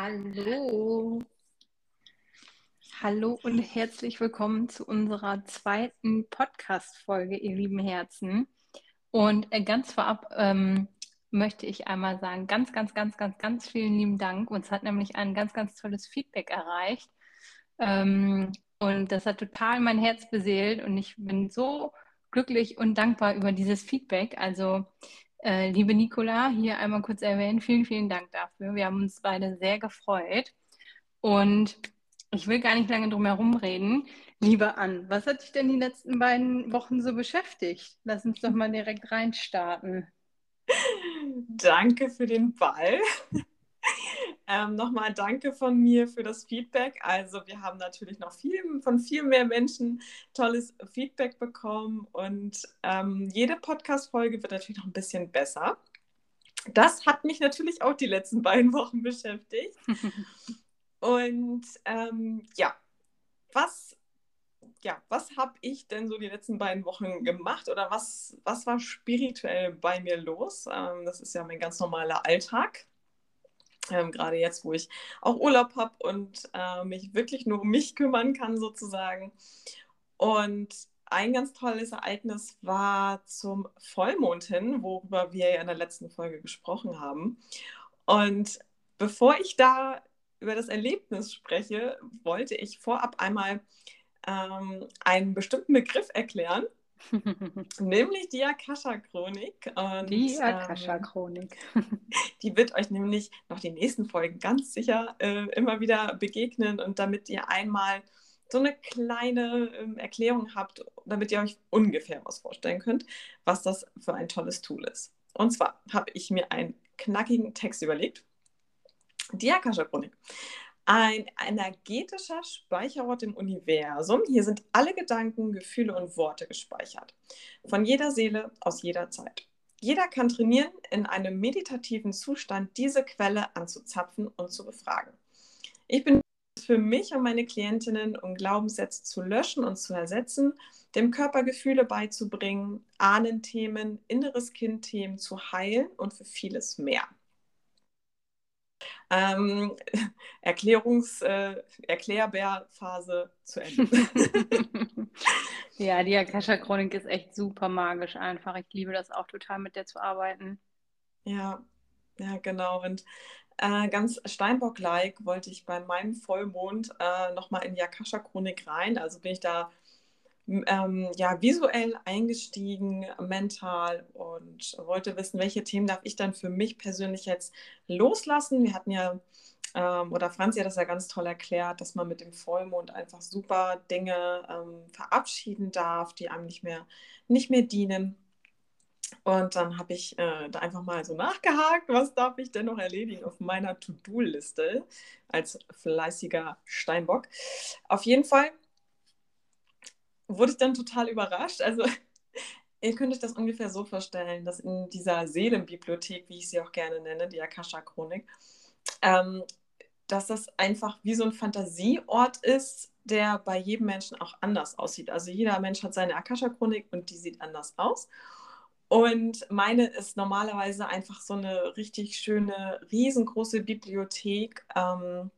Hallo. Hallo und herzlich willkommen zu unserer zweiten Podcast-Folge, ihr lieben Herzen. Und äh, ganz vorab ähm, möchte ich einmal sagen, ganz, ganz, ganz, ganz, ganz vielen lieben Dank. Uns hat nämlich ein ganz, ganz tolles Feedback erreicht. Ähm, und das hat total mein Herz beseelt und ich bin so glücklich und dankbar über dieses Feedback. Also, äh, liebe Nicola, hier einmal kurz erwähnen, vielen, vielen Dank dafür. Wir haben uns beide sehr gefreut. Und ich will gar nicht lange drum herum reden. Liebe Ann, was hat dich denn die letzten beiden Wochen so beschäftigt? Lass uns doch mal direkt reinstarten. Danke für den Ball. Ähm, Nochmal danke von mir für das Feedback. Also wir haben natürlich noch viel von viel mehr Menschen tolles Feedback bekommen und ähm, jede Podcast-Folge wird natürlich noch ein bisschen besser. Das hat mich natürlich auch die letzten beiden Wochen beschäftigt. Und ähm, ja, was, ja, was habe ich denn so die letzten beiden Wochen gemacht oder was, was war spirituell bei mir los? Ähm, das ist ja mein ganz normaler Alltag. Ähm, gerade jetzt, wo ich auch Urlaub habe und äh, mich wirklich nur um mich kümmern kann, sozusagen. Und ein ganz tolles Ereignis war zum Vollmond hin, worüber wir ja in der letzten Folge gesprochen haben. Und bevor ich da über das Erlebnis spreche, wollte ich vorab einmal ähm, einen bestimmten Begriff erklären, nämlich die Akasha-Chronik. Die Akasha-Chronik. Ähm, die wird euch nämlich noch die nächsten Folgen ganz sicher äh, immer wieder begegnen und damit ihr einmal so eine kleine ähm, Erklärung habt, damit ihr euch ungefähr was vorstellen könnt, was das für ein tolles Tool ist. Und zwar habe ich mir einen knackigen Text überlegt die Akasha-Chronik. Ein energetischer Speicherort im Universum. Hier sind alle Gedanken, Gefühle und Worte gespeichert. Von jeder Seele aus jeder Zeit. Jeder kann trainieren, in einem meditativen Zustand diese Quelle anzuzapfen und zu befragen. Ich bin für mich und meine Klientinnen, um Glaubenssätze zu löschen und zu ersetzen, dem Körper Gefühle beizubringen, Ahnenthemen, inneres Kindthemen zu heilen und für vieles mehr. Ähm, Erklärungs-, äh, Erklärbär-Phase zu Ende. ja, die Akasha-Chronik ist echt super magisch einfach. Ich liebe das auch total, mit der zu arbeiten. Ja, ja, genau. Und äh, ganz Steinbock-like wollte ich bei meinem Vollmond äh, nochmal in die Akasha-Chronik rein. Also bin ich da ähm, ja, visuell eingestiegen, mental und wollte wissen, welche Themen darf ich dann für mich persönlich jetzt loslassen. Wir hatten ja, ähm, oder Franzi hat das ja ganz toll erklärt, dass man mit dem Vollmond einfach super Dinge ähm, verabschieden darf, die einem nicht mehr, nicht mehr dienen. Und dann habe ich äh, da einfach mal so nachgehakt, was darf ich denn noch erledigen auf meiner To-Do-Liste als fleißiger Steinbock. Auf jeden Fall wurde ich dann total überrascht. Also ihr könnt euch das ungefähr so vorstellen, dass in dieser Seelenbibliothek, wie ich sie auch gerne nenne, die Akasha-Chronik, ähm, dass das einfach wie so ein Fantasieort ist, der bei jedem Menschen auch anders aussieht. Also jeder Mensch hat seine Akasha-Chronik und die sieht anders aus. Und meine ist normalerweise einfach so eine richtig schöne, riesengroße Bibliothek ähm,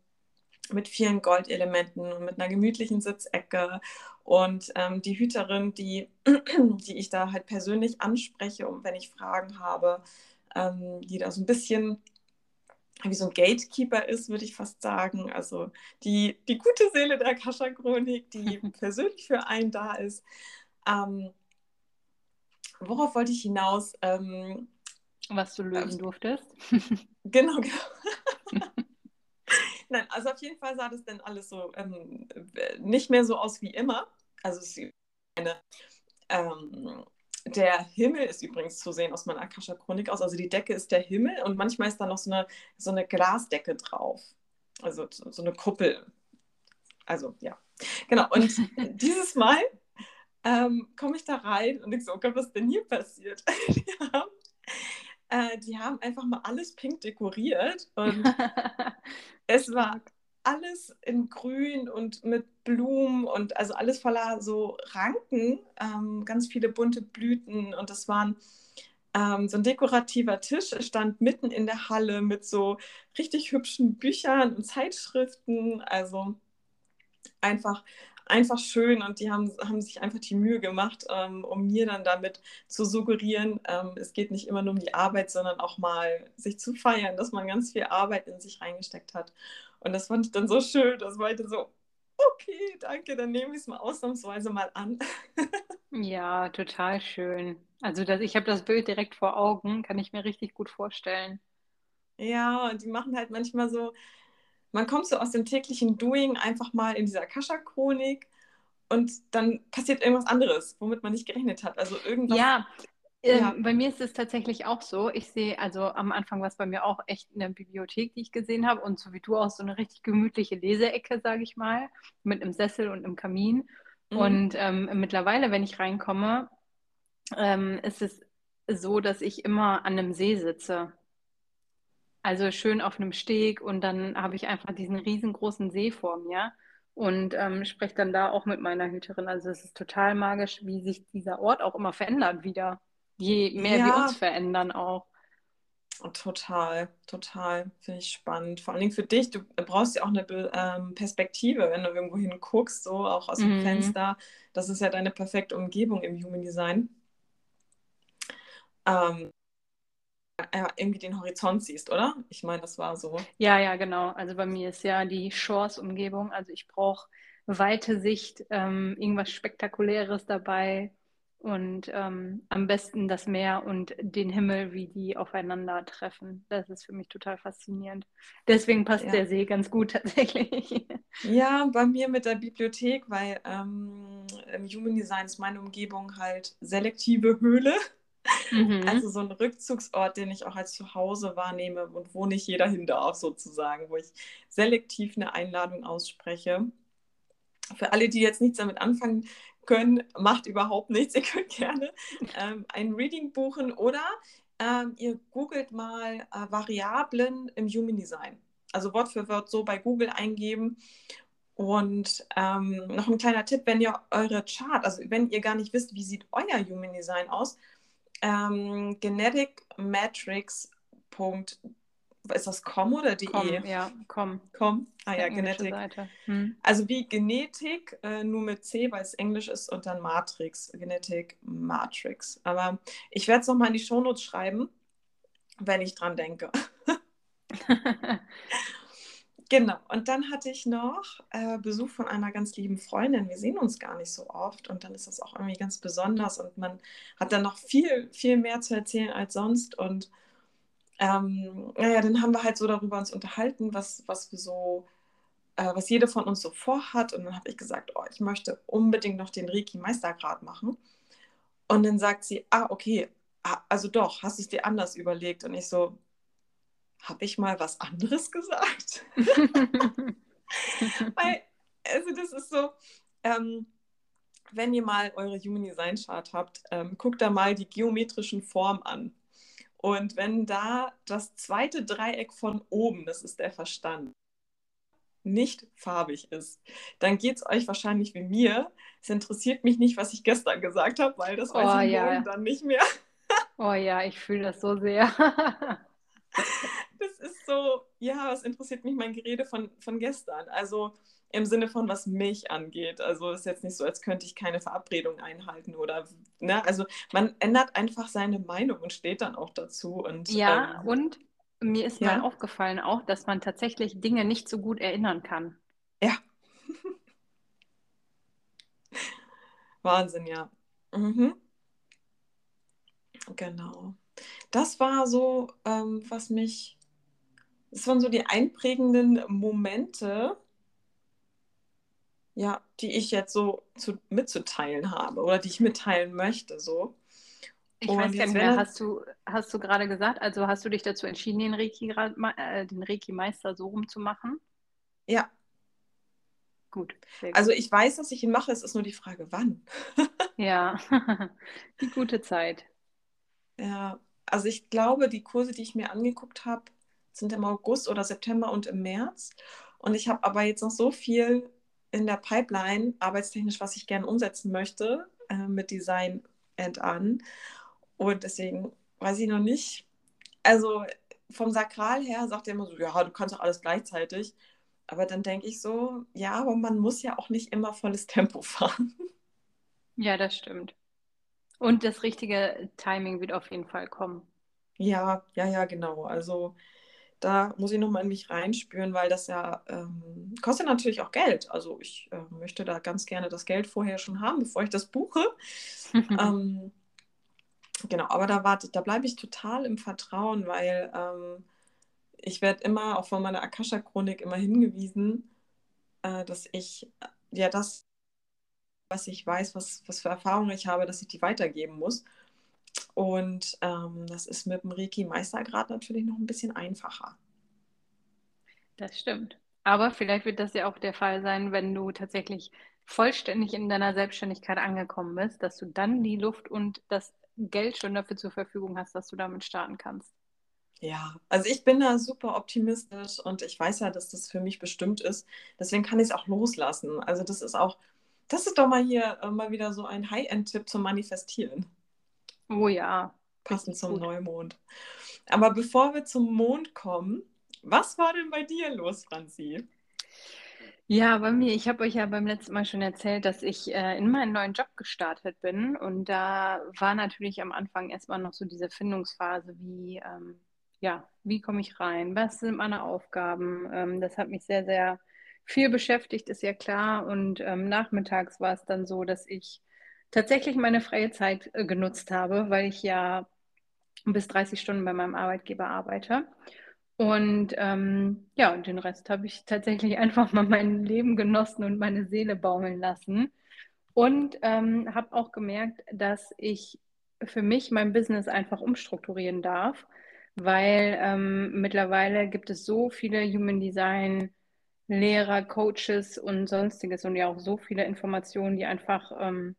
mit vielen Goldelementen und mit einer gemütlichen Sitzecke und ähm, die Hüterin, die, die ich da halt persönlich anspreche, und wenn ich Fragen habe, ähm, die da so ein bisschen wie so ein Gatekeeper ist, würde ich fast sagen. Also die, die gute Seele der Kascha-Chronik, die persönlich für einen da ist. Ähm, worauf wollte ich hinaus? Ähm, Was du lösen ähm, durftest. genau, genau. Nein, also auf jeden Fall sah das dann alles so ähm, nicht mehr so aus wie immer. Also es ist eine, ähm, der Himmel ist übrigens zu sehen aus meiner Akasha-Chronik aus. Also die Decke ist der Himmel und manchmal ist da noch so eine, so eine Glasdecke drauf. Also so eine Kuppel. Also ja, genau. Und dieses Mal ähm, komme ich da rein und ich so, oh Gott, was ist denn hier passiert? die, haben, äh, die haben einfach mal alles pink dekoriert und es war alles in Grün und mit Blumen und also alles voller so Ranken, ähm, ganz viele bunte Blüten und das waren ähm, so ein dekorativer Tisch stand mitten in der Halle mit so richtig hübschen Büchern und Zeitschriften. Also einfach, einfach schön und die haben, haben sich einfach die Mühe gemacht, ähm, um mir dann damit zu suggerieren, ähm, es geht nicht immer nur um die Arbeit, sondern auch mal sich zu feiern, dass man ganz viel Arbeit in sich reingesteckt hat. Und das fand ich dann so schön, das meinte so, okay, danke, dann nehme ich es mal ausnahmsweise mal an. Ja, total schön. Also das, ich habe das Bild direkt vor Augen, kann ich mir richtig gut vorstellen. Ja, und die machen halt manchmal so, man kommt so aus dem täglichen Doing einfach mal in dieser Akasha-Chronik und dann passiert irgendwas anderes, womit man nicht gerechnet hat. Also irgendwas. Ja, ähm, ja. bei mir ist es tatsächlich auch so. Ich sehe, also am Anfang war es bei mir auch echt eine Bibliothek, die ich gesehen habe und so wie du auch so eine richtig gemütliche Leseecke, sage ich mal, mit einem Sessel und einem Kamin. Mhm. Und ähm, mittlerweile, wenn ich reinkomme, ähm, ist es so, dass ich immer an einem See sitze. Also schön auf einem Steg und dann habe ich einfach diesen riesengroßen See vor mir und ähm, spreche dann da auch mit meiner Hüterin. Also es ist total magisch, wie sich dieser Ort auch immer verändert wieder. Je mehr ja. wir uns verändern auch. Total, total. Finde ich spannend. Vor allen Dingen für dich, du brauchst ja auch eine ähm, Perspektive, wenn du irgendwo hinguckst, so auch aus dem mhm. Fenster. Das ist ja deine perfekte Umgebung im Human Design. Ähm, äh, irgendwie den Horizont siehst, oder? Ich meine, das war so. Ja, ja, genau. Also bei mir ist ja die Shores-Umgebung. Also ich brauche weite Sicht, ähm, irgendwas Spektakuläres dabei und ähm, am besten das Meer und den Himmel, wie die aufeinandertreffen. Das ist für mich total faszinierend. Deswegen passt ja. der See ganz gut tatsächlich. Ja, bei mir mit der Bibliothek, weil ähm, im Human Design ist meine Umgebung halt selektive Höhle. Mhm. Also so ein Rückzugsort, den ich auch als Zuhause wahrnehme und wo nicht jeder hin darf, sozusagen, wo ich selektiv eine Einladung ausspreche. Für alle, die jetzt nichts damit anfangen können, macht überhaupt nichts. Ihr könnt gerne ähm, ein Reading buchen oder ähm, ihr googelt mal äh, Variablen im Human Design. Also Wort für Wort so bei Google eingeben und ähm, noch ein kleiner Tipp, wenn ihr eure Chart, also wenn ihr gar nicht wisst, wie sieht euer Human Design aus, ähm, geneticmatrix. Ist das com oder de? Com, ja, com. Com, ah ja, Genetik. Hm. Also wie Genetik, äh, nur mit C, weil es Englisch ist, und dann Matrix, Genetik Matrix. Aber ich werde es nochmal in die Shownotes schreiben, wenn ich dran denke. Genau, und dann hatte ich noch äh, Besuch von einer ganz lieben Freundin. Wir sehen uns gar nicht so oft und dann ist das auch irgendwie ganz besonders und man hat dann noch viel, viel mehr zu erzählen als sonst. Und ähm, naja, dann haben wir halt so darüber uns unterhalten, was, was wir so, äh, was jede von uns so vorhat. Und dann habe ich gesagt, oh, ich möchte unbedingt noch den Reiki-Meistergrad machen. Und dann sagt sie, ah, okay, ah, also doch, hast du es dir anders überlegt? Und ich so, habe ich mal was anderes gesagt? Weil, also das ist so, ähm, wenn ihr mal eure Human Design Chart habt, ähm, guckt da mal die geometrischen Formen an. Und wenn da das zweite Dreieck von oben, das ist der Verstand, nicht farbig ist, dann geht es euch wahrscheinlich wie mir. Es interessiert mich nicht, was ich gestern gesagt habe, weil das weiß oh, ich ja. dann nicht mehr. oh ja, ich fühle das so sehr. ist so, ja, was interessiert mich mein Gerede von, von gestern? Also im Sinne von, was mich angeht. Also ist jetzt nicht so, als könnte ich keine Verabredung einhalten oder, ne? Also man ändert einfach seine Meinung und steht dann auch dazu. Und, ja, ähm, und mir ist ja? mal aufgefallen auch, dass man tatsächlich Dinge nicht so gut erinnern kann. Ja. Wahnsinn, ja. Mhm. Genau. Das war so, ähm, was mich das waren so die einprägenden Momente, ja, die ich jetzt so zu, mitzuteilen habe oder die ich mitteilen möchte. So. Ich Und weiß gar nicht mehr, hast du, hast du gerade gesagt, also hast du dich dazu entschieden, den Reiki, äh, den Reiki-Meister so rumzumachen? Ja. Gut. Also ich weiß, dass ich ihn mache, es ist nur die Frage, wann. ja, die gute Zeit. Ja, also ich glaube, die Kurse, die ich mir angeguckt habe, sind im August oder September und im März. Und ich habe aber jetzt noch so viel in der Pipeline, arbeitstechnisch, was ich gerne umsetzen möchte, äh, mit Design and an. Und deswegen weiß ich noch nicht. Also vom Sakral her sagt er immer so, ja, du kannst doch alles gleichzeitig. Aber dann denke ich so, ja, aber man muss ja auch nicht immer volles Tempo fahren. Ja, das stimmt. Und das richtige Timing wird auf jeden Fall kommen. Ja, ja, ja, genau. Also da muss ich nochmal in mich reinspüren, weil das ja ähm, kostet natürlich auch Geld. Also ich äh, möchte da ganz gerne das Geld vorher schon haben, bevor ich das buche. ähm, genau, aber da warte, da bleibe ich total im Vertrauen, weil ähm, ich werde immer, auch von meiner Akasha-Chronik immer hingewiesen, äh, dass ich ja das, was ich weiß, was, was für Erfahrungen ich habe, dass ich die weitergeben muss. Und ähm, das ist mit dem Reiki-Meistergrad natürlich noch ein bisschen einfacher. Das stimmt. Aber vielleicht wird das ja auch der Fall sein, wenn du tatsächlich vollständig in deiner Selbstständigkeit angekommen bist, dass du dann die Luft und das Geld schon dafür zur Verfügung hast, dass du damit starten kannst. Ja, also ich bin da super optimistisch und ich weiß ja, dass das für mich bestimmt ist. Deswegen kann ich es auch loslassen. Also das ist auch, das ist doch mal hier äh, mal wieder so ein High-End-Tipp zum Manifestieren. Oh ja. Passend zum gut. Neumond. Aber bevor wir zum Mond kommen, was war denn bei dir los, Franzi? Ja, bei mir, ich habe euch ja beim letzten Mal schon erzählt, dass ich äh, in meinen neuen Job gestartet bin. Und da war natürlich am Anfang erstmal noch so diese Findungsphase, wie, ähm, ja, wie komme ich rein? Was sind meine Aufgaben? Ähm, das hat mich sehr, sehr viel beschäftigt, ist ja klar. Und ähm, nachmittags war es dann so, dass ich tatsächlich meine freie Zeit äh, genutzt habe, weil ich ja bis 30 Stunden bei meinem Arbeitgeber arbeite. Und ähm, ja, und den Rest habe ich tatsächlich einfach mal mein Leben genossen und meine Seele baumeln lassen. Und ähm, habe auch gemerkt, dass ich für mich mein Business einfach umstrukturieren darf, weil ähm, mittlerweile gibt es so viele Human Design Lehrer, Coaches und sonstiges und ja auch so viele Informationen, die einfach ähm,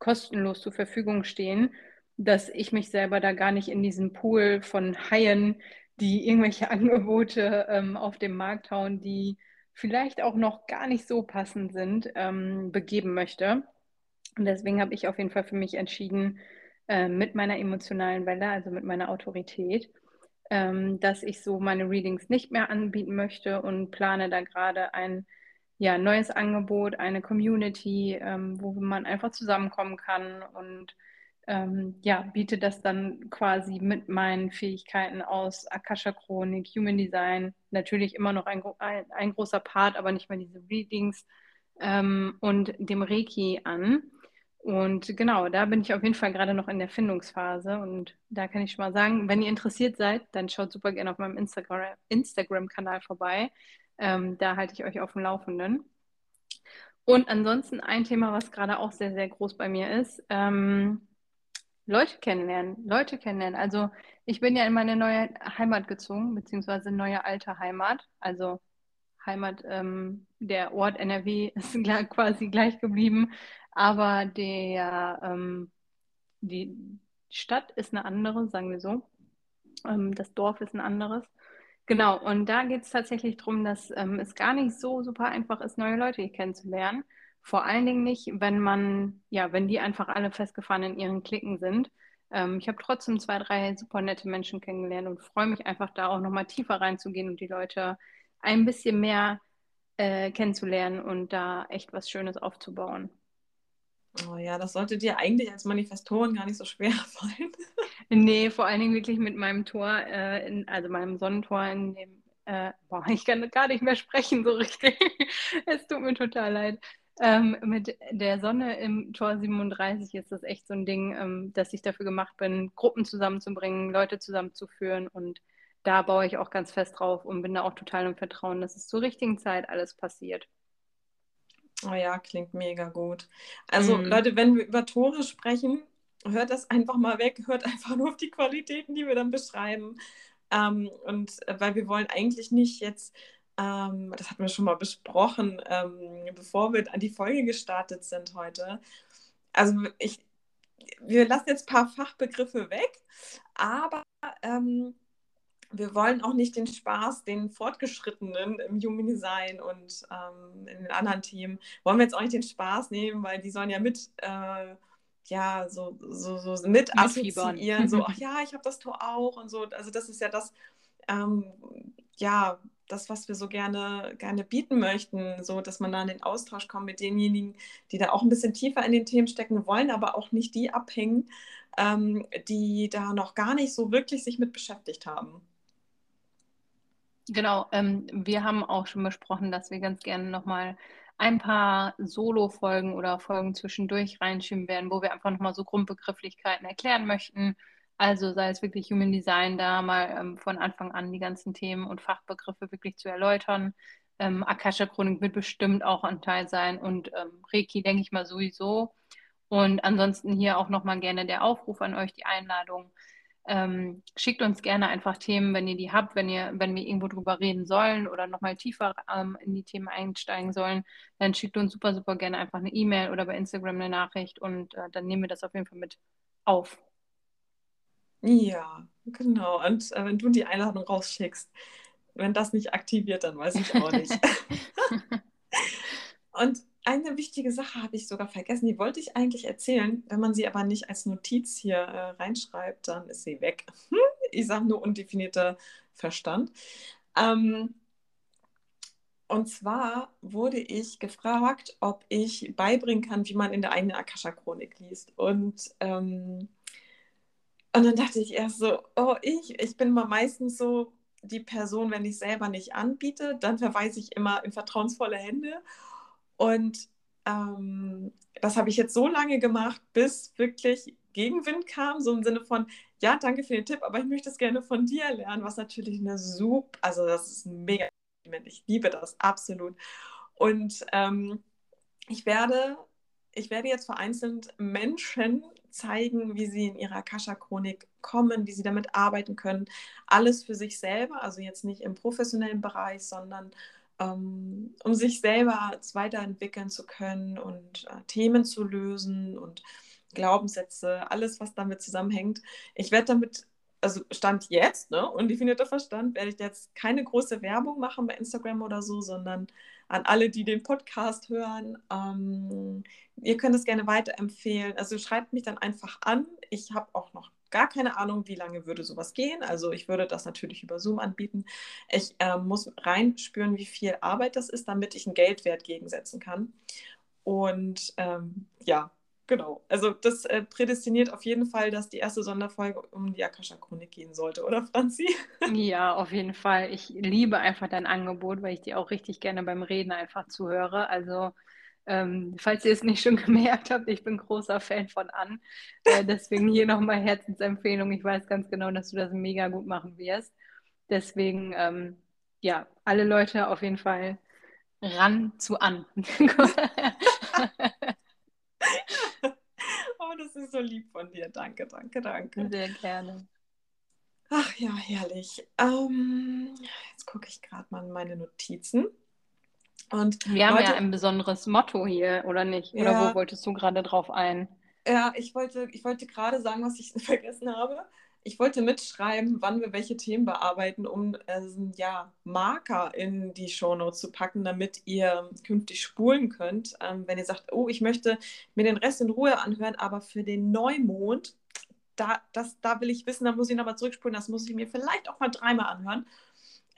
kostenlos zur Verfügung stehen, dass ich mich selber da gar nicht in diesen Pool von Haien, die irgendwelche Angebote ähm, auf dem Markt hauen, die vielleicht auch noch gar nicht so passend sind, ähm, begeben möchte. Und deswegen habe ich auf jeden Fall für mich entschieden, äh, mit meiner emotionalen Welle, also mit meiner Autorität, ähm, dass ich so meine Readings nicht mehr anbieten möchte und plane da gerade ein ja, neues Angebot, eine Community, ähm, wo man einfach zusammenkommen kann und ähm, ja, biete das dann quasi mit meinen Fähigkeiten aus Akasha Chronik, Human Design, natürlich immer noch ein, ein, ein großer Part, aber nicht mehr diese Readings ähm, und dem Reiki an. Und genau, da bin ich auf jeden Fall gerade noch in der Findungsphase. Und da kann ich schon mal sagen, wenn ihr interessiert seid, dann schaut super gerne auf meinem Instagram-Kanal Instagram vorbei. Ähm, da halte ich euch auf dem Laufenden. Und ansonsten ein Thema, was gerade auch sehr, sehr groß bei mir ist, ähm, Leute kennenlernen. Leute kennenlernen. Also ich bin ja in meine neue Heimat gezogen, beziehungsweise neue alte Heimat. Also Heimat, ähm, der Ort NRW ist quasi gleich geblieben, aber der, ähm, die Stadt ist eine andere, sagen wir so. Ähm, das Dorf ist ein anderes. Genau, und da geht es tatsächlich darum, dass ähm, es gar nicht so super einfach ist, neue Leute kennenzulernen. Vor allen Dingen nicht, wenn man, ja, wenn die einfach alle festgefahren in ihren Klicken sind. Ähm, ich habe trotzdem zwei, drei super nette Menschen kennengelernt und freue mich einfach da auch nochmal tiefer reinzugehen und die Leute ein bisschen mehr äh, kennenzulernen und da echt was Schönes aufzubauen. Oh ja, das sollte dir eigentlich als Manifestorin gar nicht so schwer fallen. Nee, vor allen Dingen wirklich mit meinem Tor, äh, in, also meinem Sonnentor in dem, äh, boah, ich kann gar nicht mehr sprechen so richtig. es tut mir total leid. Ähm, mit der Sonne im Tor 37 ist das echt so ein Ding, ähm, dass ich dafür gemacht bin, Gruppen zusammenzubringen, Leute zusammenzuführen und da baue ich auch ganz fest drauf und bin da auch total im Vertrauen, dass es zur richtigen Zeit alles passiert. Oh ja, klingt mega gut. Also mm. Leute, wenn wir über Tore sprechen, hört das einfach mal weg, hört einfach nur auf die Qualitäten, die wir dann beschreiben. Ähm, und äh, weil wir wollen eigentlich nicht jetzt, ähm, das hatten wir schon mal besprochen, ähm, bevor wir an die Folge gestartet sind heute. Also ich, wir lassen jetzt ein paar Fachbegriffe weg, aber ähm, wir wollen auch nicht den Spaß, den Fortgeschrittenen im Human Design und ähm, in den anderen Teams, wollen wir jetzt auch nicht den Spaß nehmen, weil die sollen ja mit, äh, ja, so, so, so mit assoziieren, so, ach ja, ich habe das Tor auch und so. Also das ist ja das, ähm, ja, das, was wir so gerne, gerne bieten möchten, so dass man da in den Austausch kommt mit denjenigen, die da auch ein bisschen tiefer in den Themen stecken wollen, aber auch nicht die abhängen, ähm, die da noch gar nicht so wirklich sich mit beschäftigt haben. Genau, ähm, wir haben auch schon besprochen, dass wir ganz gerne nochmal ein paar Solo-Folgen oder Folgen zwischendurch reinschieben werden, wo wir einfach nochmal so Grundbegrifflichkeiten erklären möchten. Also sei es wirklich Human Design, da mal ähm, von Anfang an die ganzen Themen und Fachbegriffe wirklich zu erläutern. Ähm, Akasha Chronik wird bestimmt auch ein Teil sein und ähm, Reiki denke ich mal sowieso. Und ansonsten hier auch nochmal gerne der Aufruf an euch, die Einladung. Ähm, schickt uns gerne einfach Themen, wenn ihr die habt, wenn ihr, wenn wir irgendwo drüber reden sollen oder nochmal tiefer ähm, in die Themen einsteigen sollen, dann schickt uns super, super gerne einfach eine E-Mail oder bei Instagram eine Nachricht und äh, dann nehmen wir das auf jeden Fall mit auf. Ja, genau. Und äh, wenn du die Einladung rausschickst, wenn das nicht aktiviert, dann weiß ich auch nicht. und eine wichtige Sache habe ich sogar vergessen, die wollte ich eigentlich erzählen. Wenn man sie aber nicht als Notiz hier äh, reinschreibt, dann ist sie weg. ich sage nur undefinierter Verstand. Ähm, und zwar wurde ich gefragt, ob ich beibringen kann, wie man in der eigenen Akasha-Chronik liest. Und, ähm, und dann dachte ich erst so, oh, ich, ich bin mal meistens so die Person, wenn ich selber nicht anbiete, dann verweise ich immer in vertrauensvolle Hände. Und ähm, das habe ich jetzt so lange gemacht, bis wirklich Gegenwind kam, so im Sinne von, ja, danke für den Tipp, aber ich möchte es gerne von dir lernen, was natürlich eine super, also das ist ein mega Ich liebe das absolut. Und ähm, ich werde, ich werde jetzt vereinzelt Menschen zeigen, wie sie in ihrer Akasha-Chronik kommen, wie sie damit arbeiten können. Alles für sich selber, also jetzt nicht im professionellen Bereich, sondern um sich selber weiterentwickeln zu können und äh, Themen zu lösen und Glaubenssätze, alles, was damit zusammenhängt. Ich werde damit, also Stand jetzt, ne, undefinierter Verstand, werde ich jetzt keine große Werbung machen bei Instagram oder so, sondern an alle, die den Podcast hören. Ähm, ihr könnt es gerne weiterempfehlen. Also schreibt mich dann einfach an. Ich habe auch noch gar keine Ahnung, wie lange würde sowas gehen. Also ich würde das natürlich über Zoom anbieten. Ich äh, muss reinspüren, wie viel Arbeit das ist, damit ich einen Geldwert gegensetzen kann. Und ähm, ja, genau. Also das äh, prädestiniert auf jeden Fall, dass die erste Sonderfolge um die Akasha-Chronik gehen sollte, oder Franzi? Ja, auf jeden Fall. Ich liebe einfach dein Angebot, weil ich dir auch richtig gerne beim Reden einfach zuhöre. Also ähm, falls ihr es nicht schon gemerkt habt, ich bin großer Fan von Ann. Äh, deswegen hier nochmal Herzensempfehlung. Ich weiß ganz genau, dass du das mega gut machen wirst. Deswegen, ähm, ja, alle Leute auf jeden Fall ran zu Ann. oh, das ist so lieb von dir. Danke, danke, danke. Sehr gerne. Ach ja, herrlich. Ähm, jetzt gucke ich gerade mal in meine Notizen. Und wir haben Leute, ja ein besonderes Motto hier, oder nicht? Oder ja, wo wolltest du gerade drauf ein? Ja, ich wollte, ich wollte gerade sagen, was ich vergessen habe. Ich wollte mitschreiben, wann wir welche Themen bearbeiten, um äh, ja, Marker in die Shownotes zu packen, damit ihr künftig spulen könnt. Ähm, wenn ihr sagt, oh, ich möchte mir den Rest in Ruhe anhören, aber für den Neumond, da, das, da will ich wissen, da muss ich nochmal zurückspulen, das muss ich mir vielleicht auch mal dreimal anhören.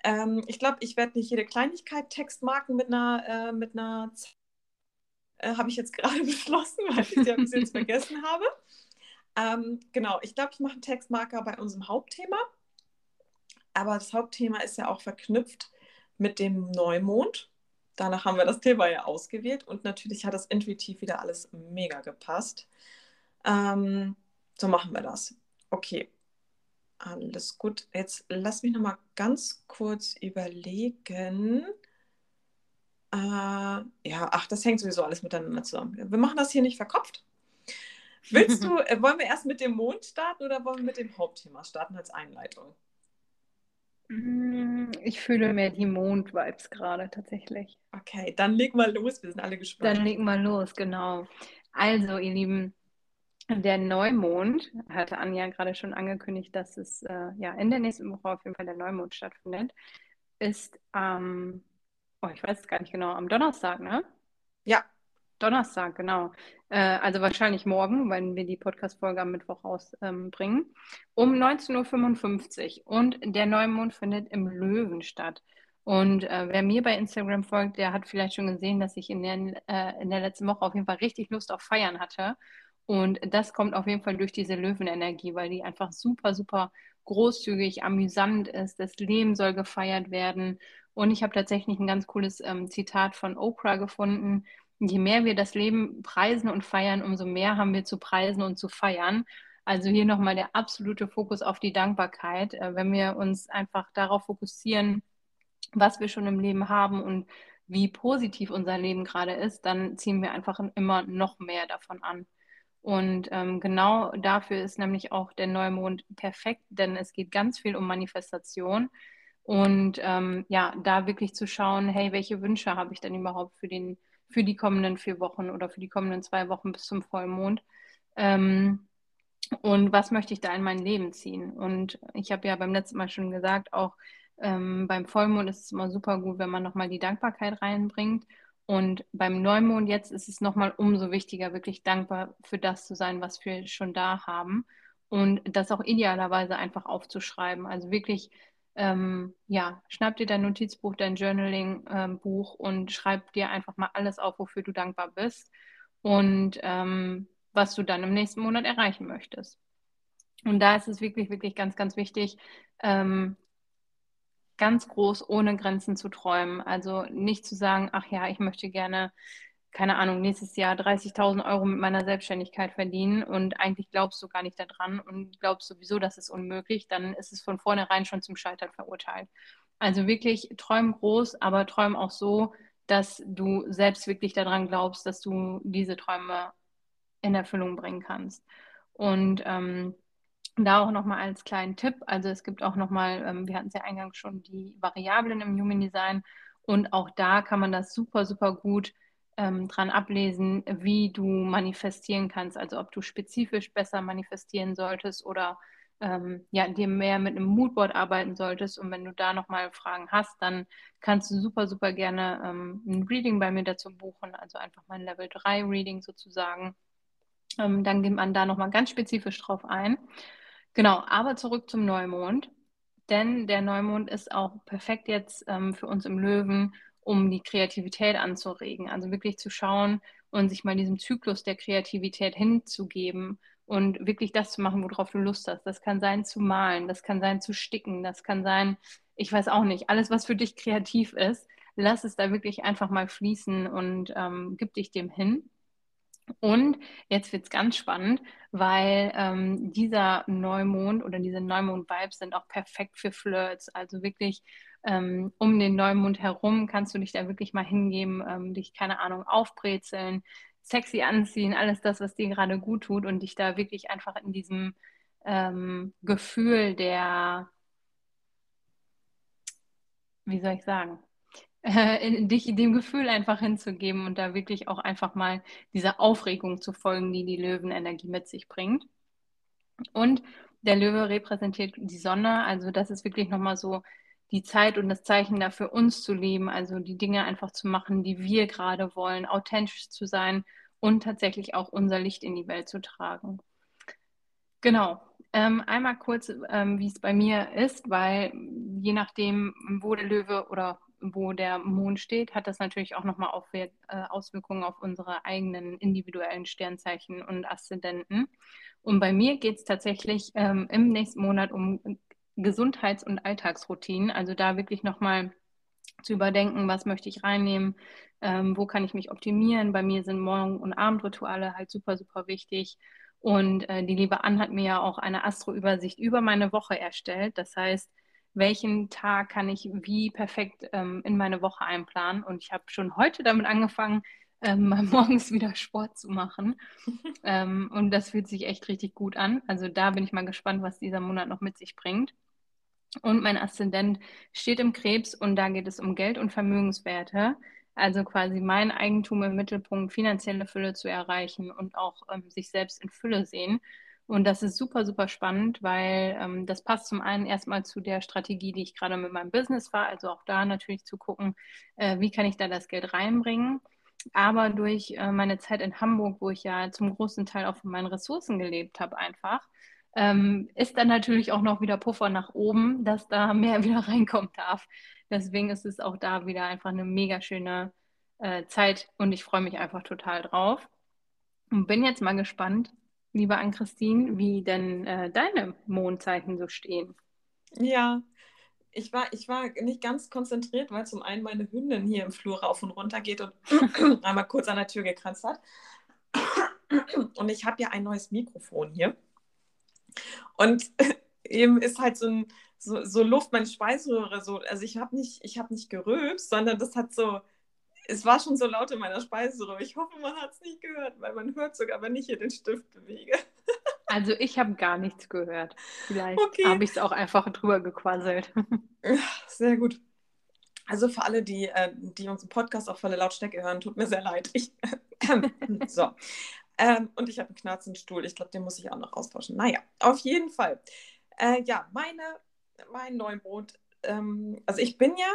Ähm, ich glaube, ich werde nicht jede Kleinigkeit Textmarken mit einer, äh, mit einer äh, habe ich jetzt gerade beschlossen, weil ich sie bis jetzt vergessen habe. Ähm, genau, ich glaube, ich mache einen Textmarker bei unserem Hauptthema. Aber das Hauptthema ist ja auch verknüpft mit dem Neumond. Danach haben wir das Thema ja ausgewählt und natürlich hat das intuitiv wieder alles mega gepasst. Ähm, so machen wir das. Okay, alles gut. Jetzt lass mich noch mal ganz kurz überlegen. Äh, ja, ach, das hängt sowieso alles miteinander zusammen. Wir machen das hier nicht verkopft. Willst du, äh, wollen wir erst mit dem Mond starten oder wollen wir mit dem Hauptthema starten als Einleitung? Mm, ich fühle mehr die Mond-Vibes gerade tatsächlich. Okay, dann leg mal los, wir sind alle gespannt. Dann leg mal los, genau. Also, ihr Lieben, der Neumond, hatte Anja gerade schon angekündigt, dass es äh, ja in der nächsten Woche auf jeden Fall der Neumond stattfindet, ist am, ähm, oh, ich weiß es gar nicht genau, am Donnerstag, ne? Ja, Donnerstag, genau. Äh, also wahrscheinlich morgen, wenn wir die Podcast-Folge am Mittwoch rausbringen. Ähm, um 19.55 Uhr. Und der Neumond findet im Löwen statt. Und äh, wer mir bei Instagram folgt, der hat vielleicht schon gesehen, dass ich in der, äh, in der letzten Woche auf jeden Fall richtig Lust auf Feiern hatte. Und das kommt auf jeden Fall durch diese Löwenenergie, weil die einfach super, super großzügig, amüsant ist. Das Leben soll gefeiert werden. Und ich habe tatsächlich ein ganz cooles ähm, Zitat von Oprah gefunden. Je mehr wir das Leben preisen und feiern, umso mehr haben wir zu preisen und zu feiern. Also hier nochmal der absolute Fokus auf die Dankbarkeit. Äh, wenn wir uns einfach darauf fokussieren, was wir schon im Leben haben und wie positiv unser Leben gerade ist, dann ziehen wir einfach immer noch mehr davon an. Und ähm, genau dafür ist nämlich auch der Neumond perfekt, denn es geht ganz viel um Manifestation. Und ähm, ja, da wirklich zu schauen, hey, welche Wünsche habe ich denn überhaupt für, den, für die kommenden vier Wochen oder für die kommenden zwei Wochen bis zum Vollmond? Ähm, und was möchte ich da in mein Leben ziehen? Und ich habe ja beim letzten Mal schon gesagt, auch ähm, beim Vollmond ist es immer super gut, wenn man nochmal die Dankbarkeit reinbringt. Und beim Neumond jetzt ist es nochmal umso wichtiger, wirklich dankbar für das zu sein, was wir schon da haben. Und das auch idealerweise einfach aufzuschreiben. Also wirklich, ähm, ja, schnapp dir dein Notizbuch, dein Journaling-Buch ähm, und schreib dir einfach mal alles auf, wofür du dankbar bist und ähm, was du dann im nächsten Monat erreichen möchtest. Und da ist es wirklich, wirklich ganz, ganz wichtig, ähm, ganz groß ohne Grenzen zu träumen. Also nicht zu sagen, ach ja, ich möchte gerne, keine Ahnung, nächstes Jahr 30.000 Euro mit meiner Selbstständigkeit verdienen und eigentlich glaubst du gar nicht daran und glaubst sowieso, das ist unmöglich, dann ist es von vornherein schon zum Scheitern verurteilt. Also wirklich träum groß, aber träum auch so, dass du selbst wirklich daran glaubst, dass du diese Träume in Erfüllung bringen kannst. Und ähm, da auch nochmal als kleinen Tipp, also es gibt auch nochmal, ähm, wir hatten es ja eingangs schon, die Variablen im Human Design. Und auch da kann man das super, super gut ähm, dran ablesen, wie du manifestieren kannst, also ob du spezifisch besser manifestieren solltest oder ähm, ja, dir mehr mit einem Moodboard arbeiten solltest. Und wenn du da nochmal Fragen hast, dann kannst du super, super gerne ähm, ein Reading bei mir dazu buchen, also einfach mein Level 3 Reading sozusagen. Ähm, dann geht man da nochmal ganz spezifisch drauf ein. Genau, aber zurück zum Neumond. Denn der Neumond ist auch perfekt jetzt ähm, für uns im Löwen, um die Kreativität anzuregen. Also wirklich zu schauen und sich mal diesem Zyklus der Kreativität hinzugeben und wirklich das zu machen, worauf du Lust hast. Das kann sein zu malen, das kann sein zu sticken, das kann sein, ich weiß auch nicht, alles, was für dich kreativ ist, lass es da wirklich einfach mal fließen und ähm, gib dich dem hin. Und jetzt wird es ganz spannend, weil ähm, dieser Neumond oder diese Neumond-Vibes sind auch perfekt für Flirts. Also wirklich ähm, um den Neumond herum kannst du dich da wirklich mal hingeben, ähm, dich, keine Ahnung, aufbrezeln, sexy anziehen, alles das, was dir gerade gut tut und dich da wirklich einfach in diesem ähm, Gefühl der, wie soll ich sagen, äh, dich dem Gefühl einfach hinzugeben und da wirklich auch einfach mal dieser Aufregung zu folgen, die die Löwenenergie mit sich bringt. Und der Löwe repräsentiert die Sonne, also das ist wirklich nochmal so die Zeit und das Zeichen dafür, uns zu leben, also die Dinge einfach zu machen, die wir gerade wollen, authentisch zu sein und tatsächlich auch unser Licht in die Welt zu tragen. Genau. Ähm, einmal kurz, ähm, wie es bei mir ist, weil je nachdem, wo der Löwe oder wo der Mond steht, hat das natürlich auch nochmal äh, Auswirkungen auf unsere eigenen individuellen Sternzeichen und Aszendenten. Und bei mir geht es tatsächlich ähm, im nächsten Monat um Gesundheits- und Alltagsroutinen. Also da wirklich nochmal zu überdenken, was möchte ich reinnehmen, ähm, wo kann ich mich optimieren. Bei mir sind Morgen- und Abendrituale halt super, super wichtig. Und äh, die liebe Ann hat mir ja auch eine Astroübersicht über meine Woche erstellt. Das heißt, welchen Tag kann ich wie perfekt ähm, in meine Woche einplanen. Und ich habe schon heute damit angefangen, ähm, morgens wieder Sport zu machen. ähm, und das fühlt sich echt richtig gut an. Also da bin ich mal gespannt, was dieser Monat noch mit sich bringt. Und mein Aszendent steht im Krebs und da geht es um Geld und Vermögenswerte. Also quasi mein Eigentum im Mittelpunkt, finanzielle Fülle zu erreichen und auch ähm, sich selbst in Fülle sehen. Und das ist super, super spannend, weil ähm, das passt zum einen erstmal zu der Strategie, die ich gerade mit meinem Business war, also auch da natürlich zu gucken, äh, wie kann ich da das Geld reinbringen. aber durch äh, meine Zeit in Hamburg, wo ich ja zum großen Teil auch von meinen Ressourcen gelebt habe, einfach, ähm, ist dann natürlich auch noch wieder Puffer nach oben, dass da mehr wieder reinkommen darf. Deswegen ist es auch da wieder einfach eine mega schöne äh, Zeit und ich freue mich einfach total drauf. Und bin jetzt mal gespannt, liebe Ann-Christine, wie denn äh, deine Mondzeichen so stehen. Ja, ich war, ich war nicht ganz konzentriert, weil zum einen meine Hündin hier im Flur rauf und runter geht und einmal kurz an der Tür gekratzt hat. Und ich habe ja ein neues Mikrofon hier. Und eben ist halt so, ein, so, so Luft, meine Speiseröhre so. Also ich habe nicht, hab nicht gerülpst, sondern das hat so, es war schon so laut in meiner Speiseröhre. Ich hoffe, man hat es nicht gehört, weil man hört sogar, wenn ich hier den Stift bewege. Also ich habe gar nichts gehört. Vielleicht okay. habe ich es auch einfach drüber gequasselt. Sehr gut. Also für alle, die, äh, die unseren Podcast auf volle Lautstärke hören, tut mir sehr leid. Ich, so. Ähm, und ich habe einen knarzenden Stuhl. Ich glaube, den muss ich auch noch austauschen. Naja, auf jeden Fall. Äh, ja, meine, mein Neumond. Ähm, also ich bin ja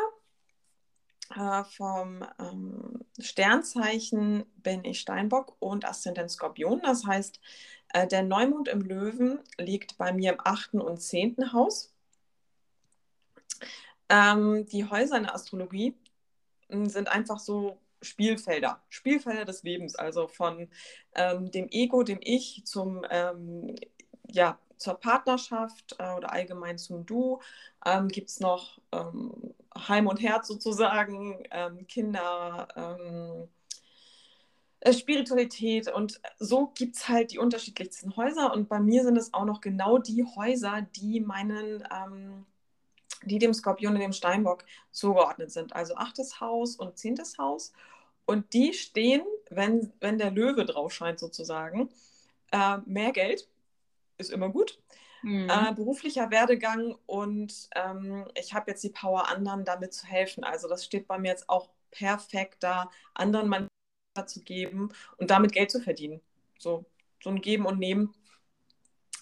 äh, vom ähm, Sternzeichen bin ich Steinbock und Aszendent Skorpion. Das heißt, äh, der Neumond im Löwen liegt bei mir im achten und zehnten Haus. Ähm, die Häuser in der Astrologie hm, sind einfach so Spielfelder, Spielfelder des Lebens, also von ähm, dem Ego, dem Ich zum, ähm, ja, zur Partnerschaft äh, oder allgemein zum Du. Ähm, Gibt es noch ähm, Heim und Herz sozusagen, ähm, Kinder, ähm, äh, Spiritualität und so gibt es halt die unterschiedlichsten Häuser und bei mir sind es auch noch genau die Häuser, die meinen die dem Skorpion und dem Steinbock zugeordnet sind. Also achtes Haus und zehntes Haus. Und die stehen, wenn, wenn der Löwe drauf scheint sozusagen, äh, mehr Geld ist immer gut. Mhm. Äh, beruflicher Werdegang und ähm, ich habe jetzt die Power, anderen damit zu helfen. Also das steht bei mir jetzt auch perfekt da, anderen man zu geben und damit Geld zu verdienen. So, so ein Geben und Nehmen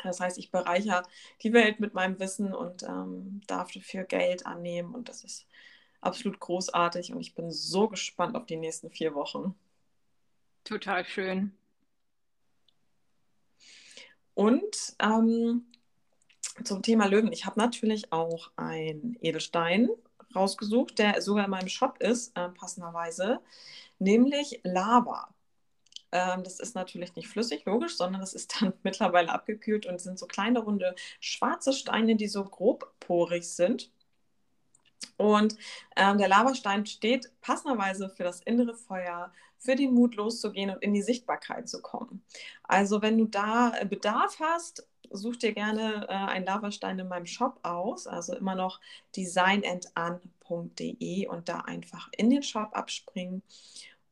das heißt, ich bereichere die Welt mit meinem Wissen und ähm, darf dafür Geld annehmen. Und das ist absolut großartig. Und ich bin so gespannt auf die nächsten vier Wochen. Total schön. Und ähm, zum Thema Löwen. Ich habe natürlich auch einen Edelstein rausgesucht, der sogar in meinem Shop ist, äh, passenderweise, nämlich Lava. Ähm, das ist natürlich nicht flüssig, logisch, sondern das ist dann mittlerweile abgekühlt und sind so kleine runde schwarze Steine, die so grobporig sind. Und ähm, der Lavastein steht passenderweise für das innere Feuer, für den Mut loszugehen und in die Sichtbarkeit zu kommen. Also wenn du da äh, Bedarf hast, such dir gerne äh, einen Lavastein in meinem Shop aus, also immer noch designandan.de und da einfach in den Shop abspringen.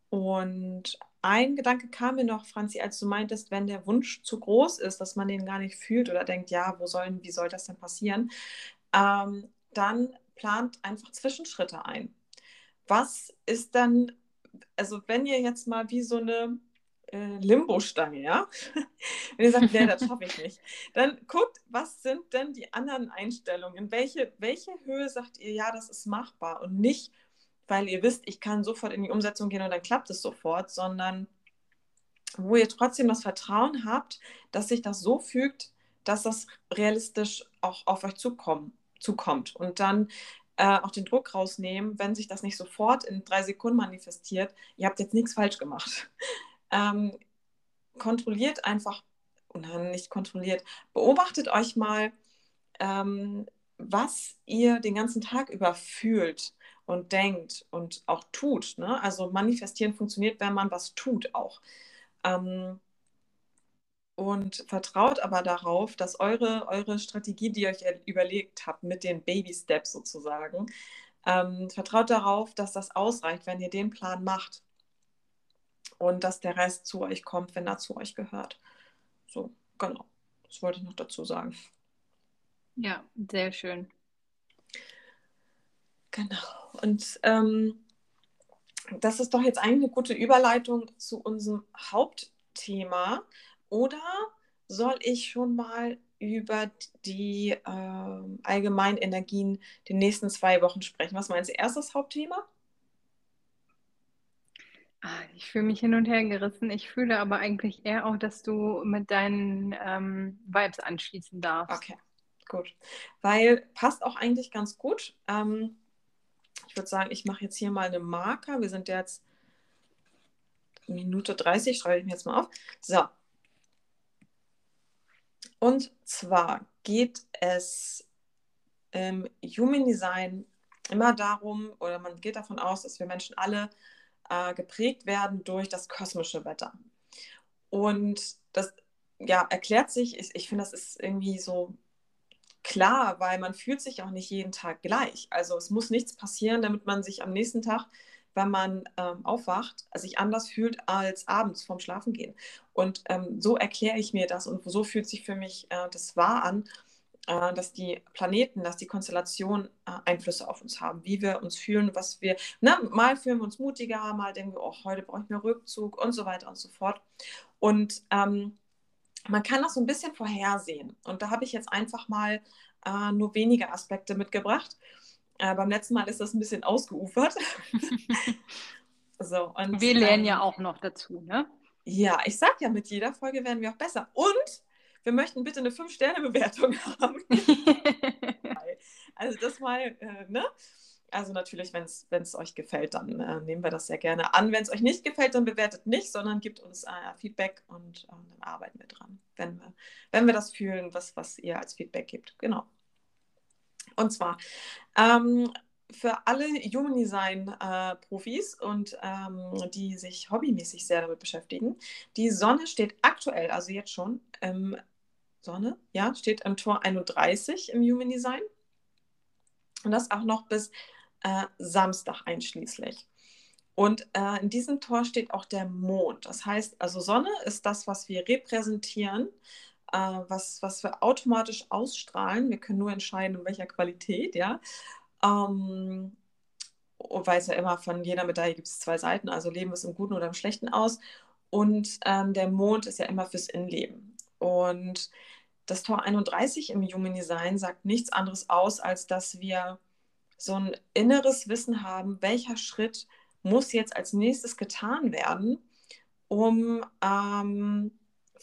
Und ein Gedanke kam mir noch, Franzi, als du meintest, wenn der Wunsch zu groß ist, dass man den gar nicht fühlt oder denkt, ja, wo sollen, wie soll das denn passieren, ähm, dann plant einfach Zwischenschritte ein. Was ist dann, also wenn ihr jetzt mal wie so eine äh, Limbo-Stange, ja, wenn ihr sagt, nee, das schaffe ich nicht, dann guckt, was sind denn die anderen Einstellungen? Welche, welche Höhe sagt ihr, ja, das ist machbar und nicht, weil ihr wisst, ich kann sofort in die Umsetzung gehen und dann klappt es sofort, sondern wo ihr trotzdem das Vertrauen habt, dass sich das so fügt, dass das realistisch auch auf euch zukommen, zukommt. Und dann äh, auch den Druck rausnehmen, wenn sich das nicht sofort in drei Sekunden manifestiert, ihr habt jetzt nichts falsch gemacht. Ähm, kontrolliert einfach, nein, nicht kontrolliert, beobachtet euch mal, ähm, was ihr den ganzen Tag über fühlt und denkt und auch tut. Ne? Also manifestieren funktioniert, wenn man was tut auch. Ähm, und vertraut aber darauf, dass eure, eure Strategie, die ihr euch überlegt habt, mit den Baby Steps sozusagen, ähm, vertraut darauf, dass das ausreicht, wenn ihr den Plan macht. Und dass der Rest zu euch kommt, wenn er zu euch gehört. So, genau. Das wollte ich noch dazu sagen. Ja, sehr schön. Genau. Und ähm, das ist doch jetzt eigentlich eine gute Überleitung zu unserem Hauptthema. Oder soll ich schon mal über die äh, allgemeinen Energien den nächsten zwei Wochen sprechen? Was meinst du? Erstes Hauptthema? Ah, ich fühle mich hin und her gerissen. Ich fühle aber eigentlich eher auch, dass du mit deinen ähm, Vibes anschließen darfst. Okay, gut. Weil passt auch eigentlich ganz gut. Ähm, ich würde sagen, ich mache jetzt hier mal einen Marker. Wir sind jetzt Minute 30, schreibe ich mir jetzt mal auf. So. Und zwar geht es im Human Design immer darum, oder man geht davon aus, dass wir Menschen alle äh, geprägt werden durch das kosmische Wetter. Und das ja, erklärt sich, ich, ich finde, das ist irgendwie so klar, weil man fühlt sich auch nicht jeden Tag gleich. Also es muss nichts passieren, damit man sich am nächsten Tag, wenn man ähm, aufwacht, sich anders fühlt als abends vorm Schlafengehen. Und ähm, so erkläre ich mir das und so fühlt sich für mich äh, das wahr an. Äh, dass die Planeten, dass die Konstellationen äh, Einflüsse auf uns haben, wie wir uns fühlen, was wir, ne, mal fühlen wir uns mutiger, mal denken wir, oh, heute brauche ich mehr Rückzug und so weiter und so fort. Und ähm, man kann das so ein bisschen vorhersehen. Und da habe ich jetzt einfach mal äh, nur wenige Aspekte mitgebracht. Äh, beim letzten Mal ist das ein bisschen ausgeufert. so, und, wir lernen ähm, ja auch noch dazu, ne? Ja, ich sage ja, mit jeder Folge werden wir auch besser. Und wir möchten bitte eine 5-Sterne-Bewertung haben. also das mal, äh, ne? Also natürlich, wenn es euch gefällt, dann äh, nehmen wir das sehr gerne an. Wenn es euch nicht gefällt, dann bewertet nicht, sondern gibt uns äh, Feedback und äh, dann arbeiten wir dran, wenn wir, wenn wir das fühlen, was, was ihr als Feedback gibt. Genau. Und zwar ähm, für alle Human Design äh, Profis und ähm, die sich hobbymäßig sehr damit beschäftigen, die Sonne steht aktuell, also jetzt schon, im Sonne, ja, steht im Tor 31 im Human Design. Und das auch noch bis äh, Samstag einschließlich. Und äh, in diesem Tor steht auch der Mond. Das heißt, also Sonne ist das, was wir repräsentieren, äh, was, was wir automatisch ausstrahlen. Wir können nur entscheiden, in welcher Qualität, ja. Ähm, weil es ja immer von jeder Medaille gibt es zwei Seiten, also leben wir es im Guten oder im Schlechten aus. Und ähm, der Mond ist ja immer fürs Innenleben. Und das Tor 31 im Human Design sagt nichts anderes aus, als dass wir so ein inneres Wissen haben, welcher Schritt muss jetzt als nächstes getan werden, um ähm,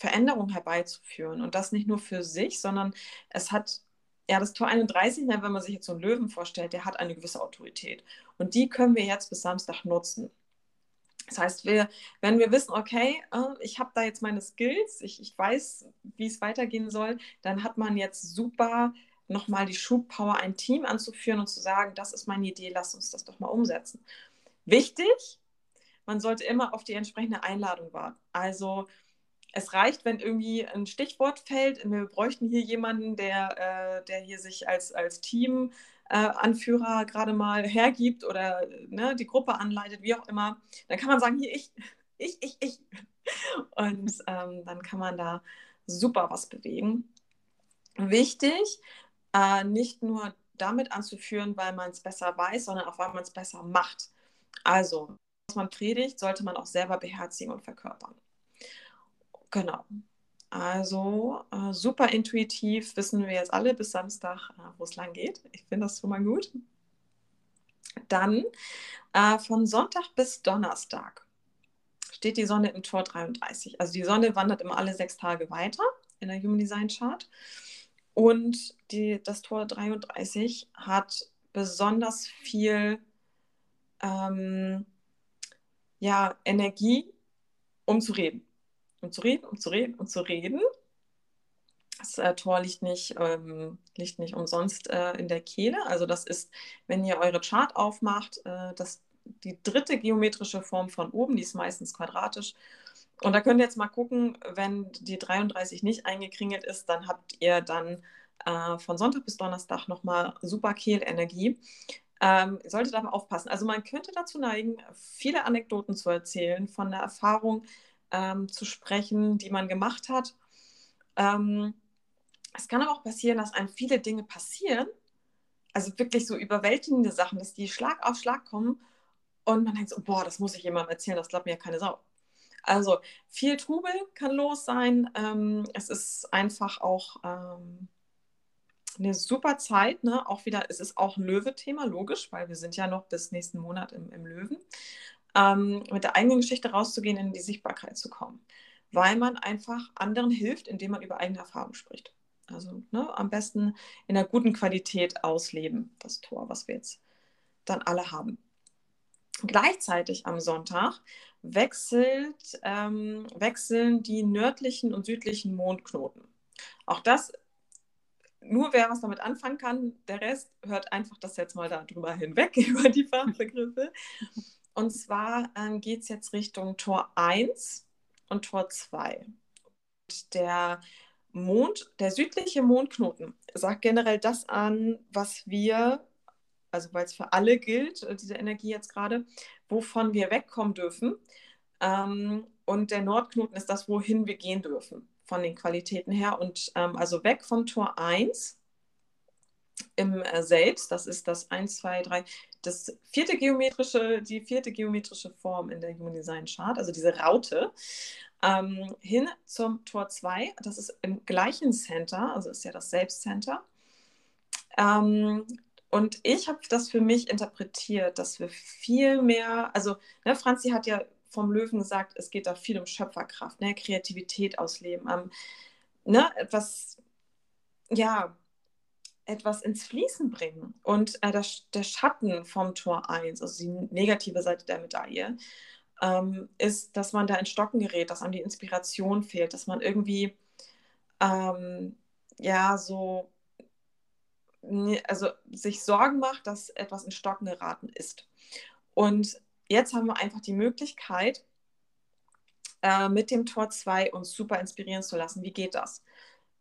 Veränderung herbeizuführen. Und das nicht nur für sich, sondern es hat, ja, das Tor 31, wenn man sich jetzt so einen Löwen vorstellt, der hat eine gewisse Autorität. Und die können wir jetzt bis Samstag nutzen. Das heißt, wir, wenn wir wissen, okay, äh, ich habe da jetzt meine Skills, ich, ich weiß, wie es weitergehen soll, dann hat man jetzt super nochmal die Schubpower, ein Team anzuführen und zu sagen, das ist meine Idee, lass uns das doch mal umsetzen. Wichtig, man sollte immer auf die entsprechende Einladung warten. Also es reicht, wenn irgendwie ein Stichwort fällt. Wir bräuchten hier jemanden, der, äh, der hier sich als, als Team äh, gerade mal hergibt oder ne, die Gruppe anleitet, wie auch immer, dann kann man sagen, hier ich, ich, ich, ich. Und ähm, dann kann man da super was bewegen. Wichtig, äh, nicht nur damit anzuführen, weil man es besser weiß, sondern auch, weil man es besser macht. Also, was man predigt, sollte man auch selber beherzigen und verkörpern. Genau. Also äh, super intuitiv wissen wir jetzt alle bis Samstag, äh, wo es lang geht. Ich finde das schon mal gut. Dann äh, von Sonntag bis Donnerstag steht die Sonne im Tor 33. Also die Sonne wandert immer alle sechs Tage weiter in der Human Design Chart. Und die, das Tor 33 hat besonders viel ähm, ja, Energie, um zu reden um zu reden, um zu reden, um zu reden. Das äh, Tor liegt nicht, ähm, liegt nicht umsonst äh, in der Kehle. Also das ist, wenn ihr eure Chart aufmacht, äh, das, die dritte geometrische Form von oben, die ist meistens quadratisch. Und da könnt ihr jetzt mal gucken, wenn die 33 nicht eingekringelt ist, dann habt ihr dann äh, von Sonntag bis Donnerstag nochmal super Kehlenergie. Ähm, solltet aber aufpassen. Also man könnte dazu neigen, viele Anekdoten zu erzählen von der Erfahrung, ähm, zu sprechen, die man gemacht hat. Ähm, es kann aber auch passieren, dass einem viele Dinge passieren, also wirklich so überwältigende Sachen, dass die Schlag auf Schlag kommen und man denkt so, boah, das muss ich jemandem erzählen, das glaubt mir ja keine Sau. Also viel Trubel kann los sein. Ähm, es ist einfach auch ähm, eine super Zeit. Ne? Auch wieder, es ist auch ein Löwe-Thema, logisch, weil wir sind ja noch bis nächsten Monat im, im Löwen. Ähm, mit der eigenen Geschichte rauszugehen, in die Sichtbarkeit zu kommen. Weil man einfach anderen hilft, indem man über eigene Erfahrungen spricht. Also ne, am besten in einer guten Qualität ausleben, das Tor, was wir jetzt dann alle haben. Gleichzeitig am Sonntag wechselt, ähm, wechseln die nördlichen und südlichen Mondknoten. Auch das, nur wer was damit anfangen kann, der Rest hört einfach das jetzt mal darüber hinweg, über die Fachbegriffe. Und zwar ähm, geht es jetzt Richtung Tor 1 und Tor 2. Und der Mond, der südliche Mondknoten sagt generell das an, was wir, also weil es für alle gilt, äh, diese Energie jetzt gerade, wovon wir wegkommen dürfen. Ähm, und der Nordknoten ist das, wohin wir gehen dürfen, von den Qualitäten her. Und ähm, also weg vom Tor 1 im äh, Selbst, das ist das 1, 2, 3, das vierte geometrische, die vierte geometrische Form in der Human Design Chart, also diese Raute, ähm, hin zum Tor 2, das ist im gleichen Center, also ist ja das Selbstcenter. Ähm, und ich habe das für mich interpretiert, dass wir viel mehr, also ne, Franzi hat ja vom Löwen gesagt, es geht da viel um Schöpferkraft, ne, Kreativität ausleben, ähm, ne, etwas, ja, etwas ins Fließen bringen. Und äh, der, der, Schatten vom Tor 1, also die negative Seite der Medaille, ähm, ist, dass man da in Stocken gerät, dass einem die Inspiration fehlt, dass man irgendwie ähm, ja so also sich Sorgen macht, dass etwas in Stocken geraten ist. Und jetzt haben wir einfach die Möglichkeit, äh, mit dem Tor 2 uns super inspirieren zu lassen. Wie geht das?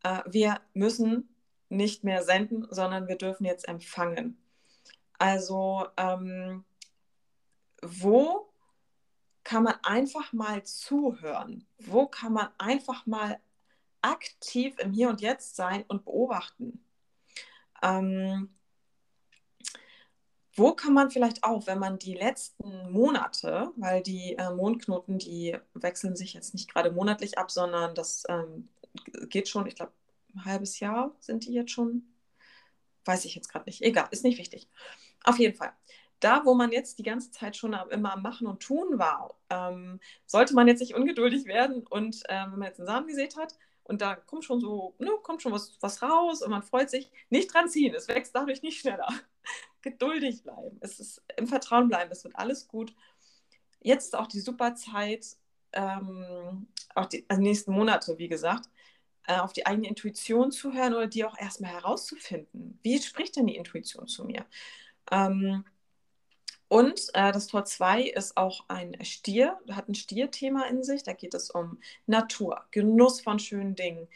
Äh, wir müssen nicht mehr senden, sondern wir dürfen jetzt empfangen. Also ähm, wo kann man einfach mal zuhören? Wo kann man einfach mal aktiv im Hier und Jetzt sein und beobachten? Ähm, wo kann man vielleicht auch, wenn man die letzten Monate, weil die äh, Mondknoten, die wechseln sich jetzt nicht gerade monatlich ab, sondern das ähm, geht schon, ich glaube, ein halbes Jahr sind die jetzt schon. Weiß ich jetzt gerade nicht. Egal, ist nicht wichtig. Auf jeden Fall. Da, wo man jetzt die ganze Zeit schon immer am Machen und Tun war, ähm, sollte man jetzt nicht ungeduldig werden und äh, wenn man jetzt einen Samen gesät hat und da kommt schon so, ne, kommt schon was, was raus und man freut sich, nicht dran ziehen, es wächst dadurch nicht schneller. Geduldig bleiben, es ist im Vertrauen bleiben, es wird alles gut. Jetzt ist auch die super Zeit, ähm, auch die also nächsten Monate, wie gesagt, äh, auf die eigene Intuition zu hören oder die auch erstmal herauszufinden. Wie spricht denn die Intuition zu mir? Ähm, und äh, das Tor 2 ist auch ein Stier, hat ein Stierthema in sich. Da geht es um Natur, Genuss von schönen Dingen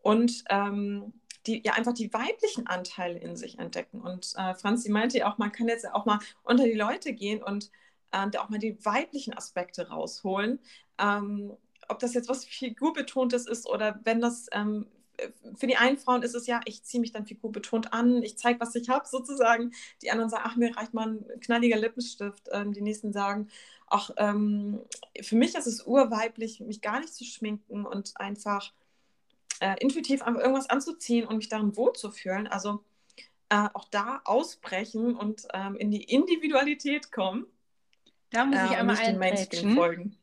und ähm, die ja einfach die weiblichen Anteile in sich entdecken. Und äh, Franzi meinte ja auch, man kann jetzt auch mal unter die Leute gehen und äh, auch mal die weiblichen Aspekte rausholen. Ähm, ob das jetzt was figurbetontes ist oder wenn das ähm, für die einen Frauen ist es ja, ich ziehe mich dann figurbetont an, ich zeige, was ich habe sozusagen. Die anderen sagen, ach, mir reicht mal ein knalliger Lippenstift. Ähm, die nächsten sagen, ach, ähm, für mich ist es urweiblich, mich gar nicht zu schminken und einfach äh, intuitiv einfach irgendwas anzuziehen und mich darin wohlzufühlen. Also äh, auch da ausbrechen und ähm, in die Individualität kommen. Da muss ich äh, einmal einmal folgen.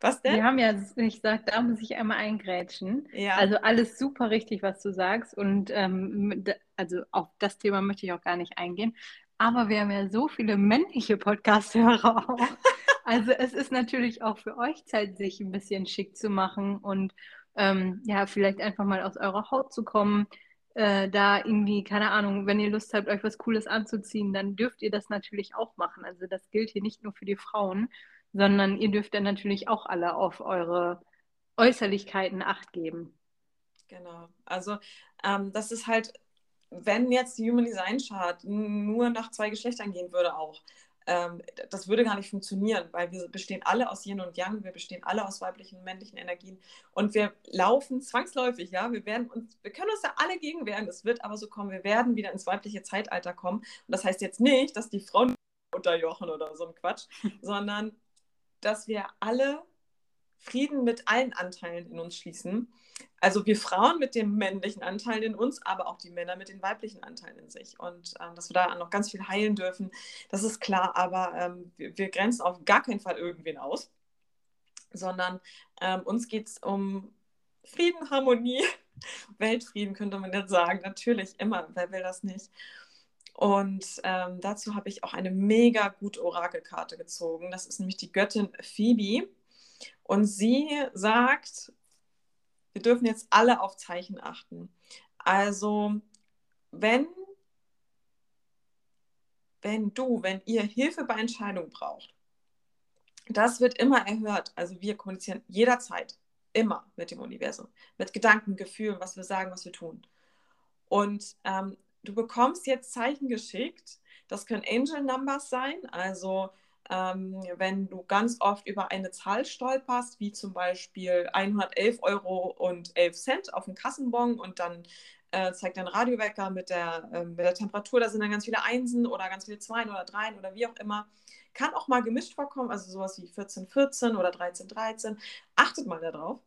Was denn? Wir haben ja ich sag, da muss ich einmal eingrätschen. Ja. Also alles super richtig, was du sagst. Und ähm, also auf das Thema möchte ich auch gar nicht eingehen. Aber wir haben ja so viele männliche Podcast-Hörer auch. also es ist natürlich auch für euch Zeit, sich ein bisschen schick zu machen und ähm, ja, vielleicht einfach mal aus eurer Haut zu kommen. Äh, da irgendwie, keine Ahnung, wenn ihr Lust habt, euch was Cooles anzuziehen, dann dürft ihr das natürlich auch machen. Also das gilt hier nicht nur für die Frauen, sondern ihr dürft dann natürlich auch alle auf eure Äußerlichkeiten acht geben. Genau. Also ähm, das ist halt, wenn jetzt die Human Design Chart nur nach zwei Geschlechtern gehen würde auch, ähm, das würde gar nicht funktionieren, weil wir bestehen alle aus Yin und Yang, wir bestehen alle aus weiblichen und männlichen Energien und wir laufen zwangsläufig, ja, wir werden uns, wir können uns da alle gegen wehren, das wird aber so kommen, wir werden wieder ins weibliche Zeitalter kommen und das heißt jetzt nicht, dass die Frauen unterjochen oder so ein Quatsch, sondern dass wir alle Frieden mit allen Anteilen in uns schließen. Also wir Frauen mit dem männlichen Anteil in uns, aber auch die Männer mit den weiblichen Anteilen in sich. Und ähm, dass wir da noch ganz viel heilen dürfen, das ist klar, aber ähm, wir, wir, grenzen auf gar keinen Fall irgendwen aus, sondern ähm, uns geht es um Frieden, Harmonie, Weltfrieden, könnte man jetzt sagen. Natürlich, immer, wer will das nicht? Und ähm, dazu habe ich auch eine mega gute Orakelkarte gezogen. Das ist nämlich die Göttin Phoebe. Und sie sagt, wir dürfen jetzt alle auf Zeichen achten. Also, wenn, wenn du, wenn ihr Hilfe bei Entscheidungen braucht, das wird immer erhört. Also wir kommunizieren jederzeit, immer mit dem Universum, mit Gedanken, Gefühlen, was wir sagen, was wir tun. Und ähm, du bekommst jetzt Zeichen geschickt. Das können Angel Numbers sein, also ähm, wenn du ganz oft über eine Zahl stolperst, wie zum Beispiel 111 Euro und 11 Cent auf dem Kassenbon und dann äh, zeigt dein Radiowecker mit der, äh, mit der Temperatur, da sind dann ganz viele Einsen oder ganz viele Zweien oder Dreien oder wie auch immer. Kann auch mal gemischt vorkommen, also sowas wie 14, 14 oder 13, 13. Achtet mal darauf.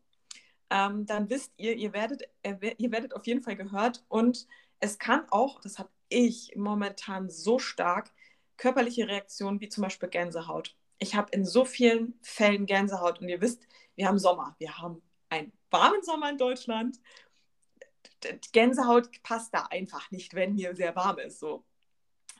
Ähm, dann wisst ihr, ihr werdet, ihr werdet auf jeden Fall gehört und es kann auch, das habe ich momentan so stark, körperliche Reaktionen wie zum Beispiel Gänsehaut. Ich habe in so vielen Fällen Gänsehaut und ihr wisst, wir haben Sommer. Wir haben einen warmen Sommer in Deutschland. Gänsehaut passt da einfach nicht, wenn hier sehr warm ist. So.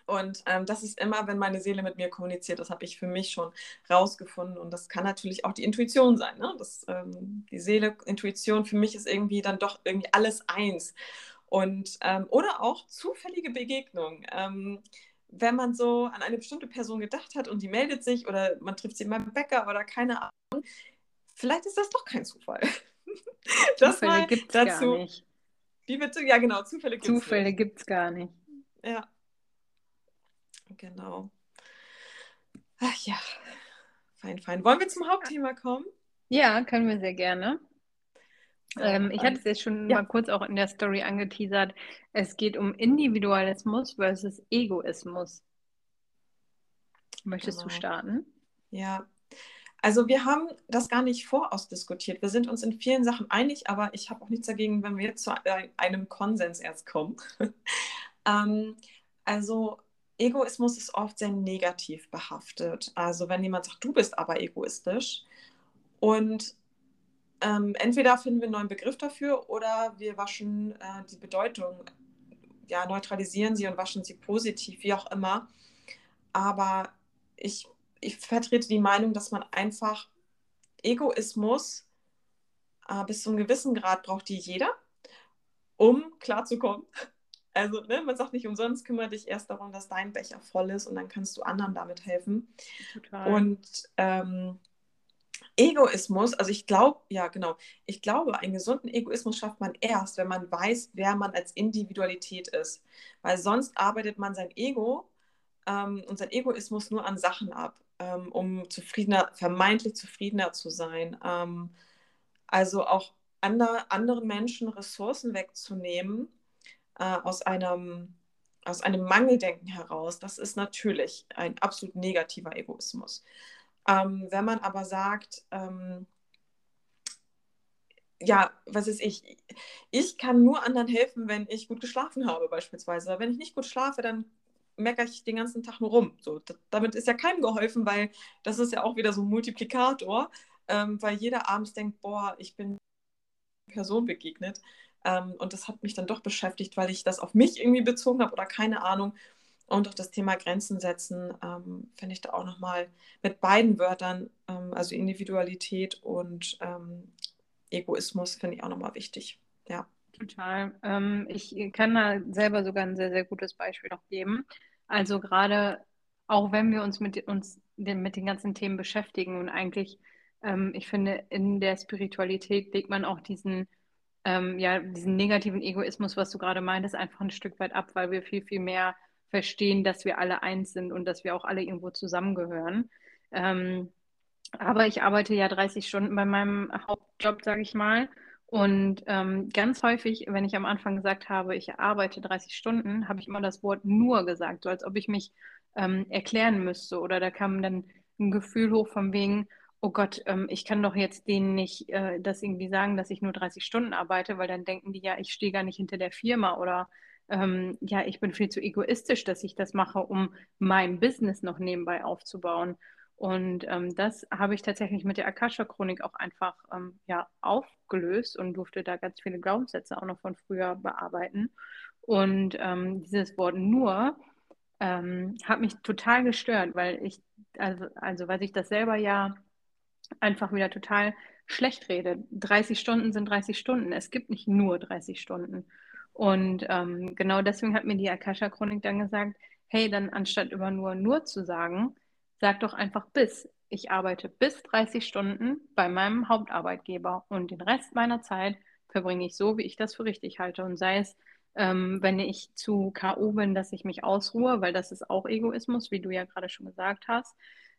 Und ähm, das ist immer, wenn meine Seele mit mir kommuniziert, das habe ich für mich schon rausgefunden. Und das kann natürlich auch die Intuition sein. Ne? Das, ähm, die Seele, Intuition, für mich ist irgendwie dann doch irgendwie alles eins. Und, ähm, oder auch zufällige Begegnungen. Ähm, wenn man so an eine bestimmte Person gedacht hat und die meldet sich oder man trifft sie beim Bäcker oder keine Ahnung, vielleicht ist das doch kein Zufall. das Zufälle gibt es gar nicht. Wie bitte? Ja, genau, Zufälle gibt es Zufälle gibt es gar nicht. Ja. Genau. Ach ja. Fein, fein. Wollen wir zum Hauptthema kommen? Ja, können wir sehr gerne. Ähm, ich hatte es jetzt schon ja. mal kurz auch in der Story angeteasert. Es geht um Individualismus versus Egoismus. Möchtest genau. du starten? Ja, also wir haben das gar nicht vorausdiskutiert. Wir sind uns in vielen Sachen einig, aber ich habe auch nichts dagegen, wenn wir jetzt zu einem Konsens erst kommen. ähm, also Egoismus ist oft sehr negativ behaftet. Also wenn jemand sagt, du bist aber egoistisch und ähm, entweder finden wir einen neuen Begriff dafür oder wir waschen äh, die Bedeutung, ja, neutralisieren sie und waschen sie positiv, wie auch immer. Aber ich, ich vertrete die Meinung, dass man einfach Egoismus äh, bis zu einem gewissen Grad braucht die jeder, um klarzukommen. Also, ne, man sagt nicht umsonst, kümmere dich erst darum, dass dein Becher voll ist und dann kannst du anderen damit helfen. Total. Und ähm, Egoismus, also ich glaube, ja genau, ich glaube, einen gesunden Egoismus schafft man erst, wenn man weiß, wer man als Individualität ist. Weil sonst arbeitet man sein Ego ähm, und sein Egoismus nur an Sachen ab, ähm, um zufriedener, vermeintlich zufriedener zu sein. Ähm, also auch andre, anderen Menschen Ressourcen wegzunehmen äh, aus einem aus einem Mangeldenken heraus, das ist natürlich ein absolut negativer Egoismus. Ähm, wenn man aber sagt, ähm, ja, was ist ich? Ich kann nur anderen helfen, wenn ich gut geschlafen habe, beispielsweise. Wenn ich nicht gut schlafe, dann meckere ich den ganzen Tag nur rum. So, damit ist ja keinem geholfen, weil das ist ja auch wieder so ein Multiplikator, ähm, weil jeder abends denkt, boah, ich bin Person begegnet. Ähm, und das hat mich dann doch beschäftigt, weil ich das auf mich irgendwie bezogen habe oder keine Ahnung. Und auch das Thema Grenzen setzen ähm, finde ich da auch nochmal mit beiden Wörtern, ähm, also Individualität und ähm, Egoismus, finde ich auch nochmal wichtig. Ja. Total. Ähm, ich kann da selber sogar ein sehr, sehr gutes Beispiel noch geben. Also gerade auch wenn wir uns mit uns den, mit den ganzen Themen beschäftigen und eigentlich, ähm, ich finde, in der Spiritualität legt man auch diesen ähm, ja, diesen negativen Egoismus, was du gerade meintest, einfach ein Stück weit ab, weil wir viel, viel mehr verstehen, dass wir alle eins sind und dass wir auch alle irgendwo zusammengehören. Ähm, aber ich arbeite ja 30 Stunden bei meinem Hauptjob, sage ich mal. Und ähm, ganz häufig, wenn ich am Anfang gesagt habe, ich arbeite 30 Stunden, habe ich immer das Wort nur gesagt, so als ob ich mich ähm, erklären müsste. Oder da kam dann ein Gefühl hoch von wegen, oh Gott, ähm, ich kann doch jetzt denen nicht äh, das irgendwie sagen, dass ich nur 30 Stunden arbeite, weil dann denken die ja, ich stehe gar nicht hinter der Firma oder ähm, ja, ich bin viel zu egoistisch, dass ich das mache, um mein Business noch nebenbei aufzubauen. Und ähm, das habe ich tatsächlich mit der Akasha-Chronik auch einfach ähm, ja, aufgelöst und durfte da ganz viele Glaubenssätze auch noch von früher bearbeiten. Und ähm, dieses Wort nur ähm, hat mich total gestört, weil ich, also, also weil ich das selber ja einfach wieder total schlecht rede. 30 Stunden sind 30 Stunden. Es gibt nicht nur 30 Stunden. Und ähm, genau deswegen hat mir die Akasha-Chronik dann gesagt, hey, dann anstatt über nur nur zu sagen, sag doch einfach bis. Ich arbeite bis 30 Stunden bei meinem Hauptarbeitgeber und den Rest meiner Zeit verbringe ich so, wie ich das für richtig halte. Und sei es, ähm, wenn ich zu K.O. bin, dass ich mich ausruhe, weil das ist auch Egoismus, wie du ja gerade schon gesagt hast.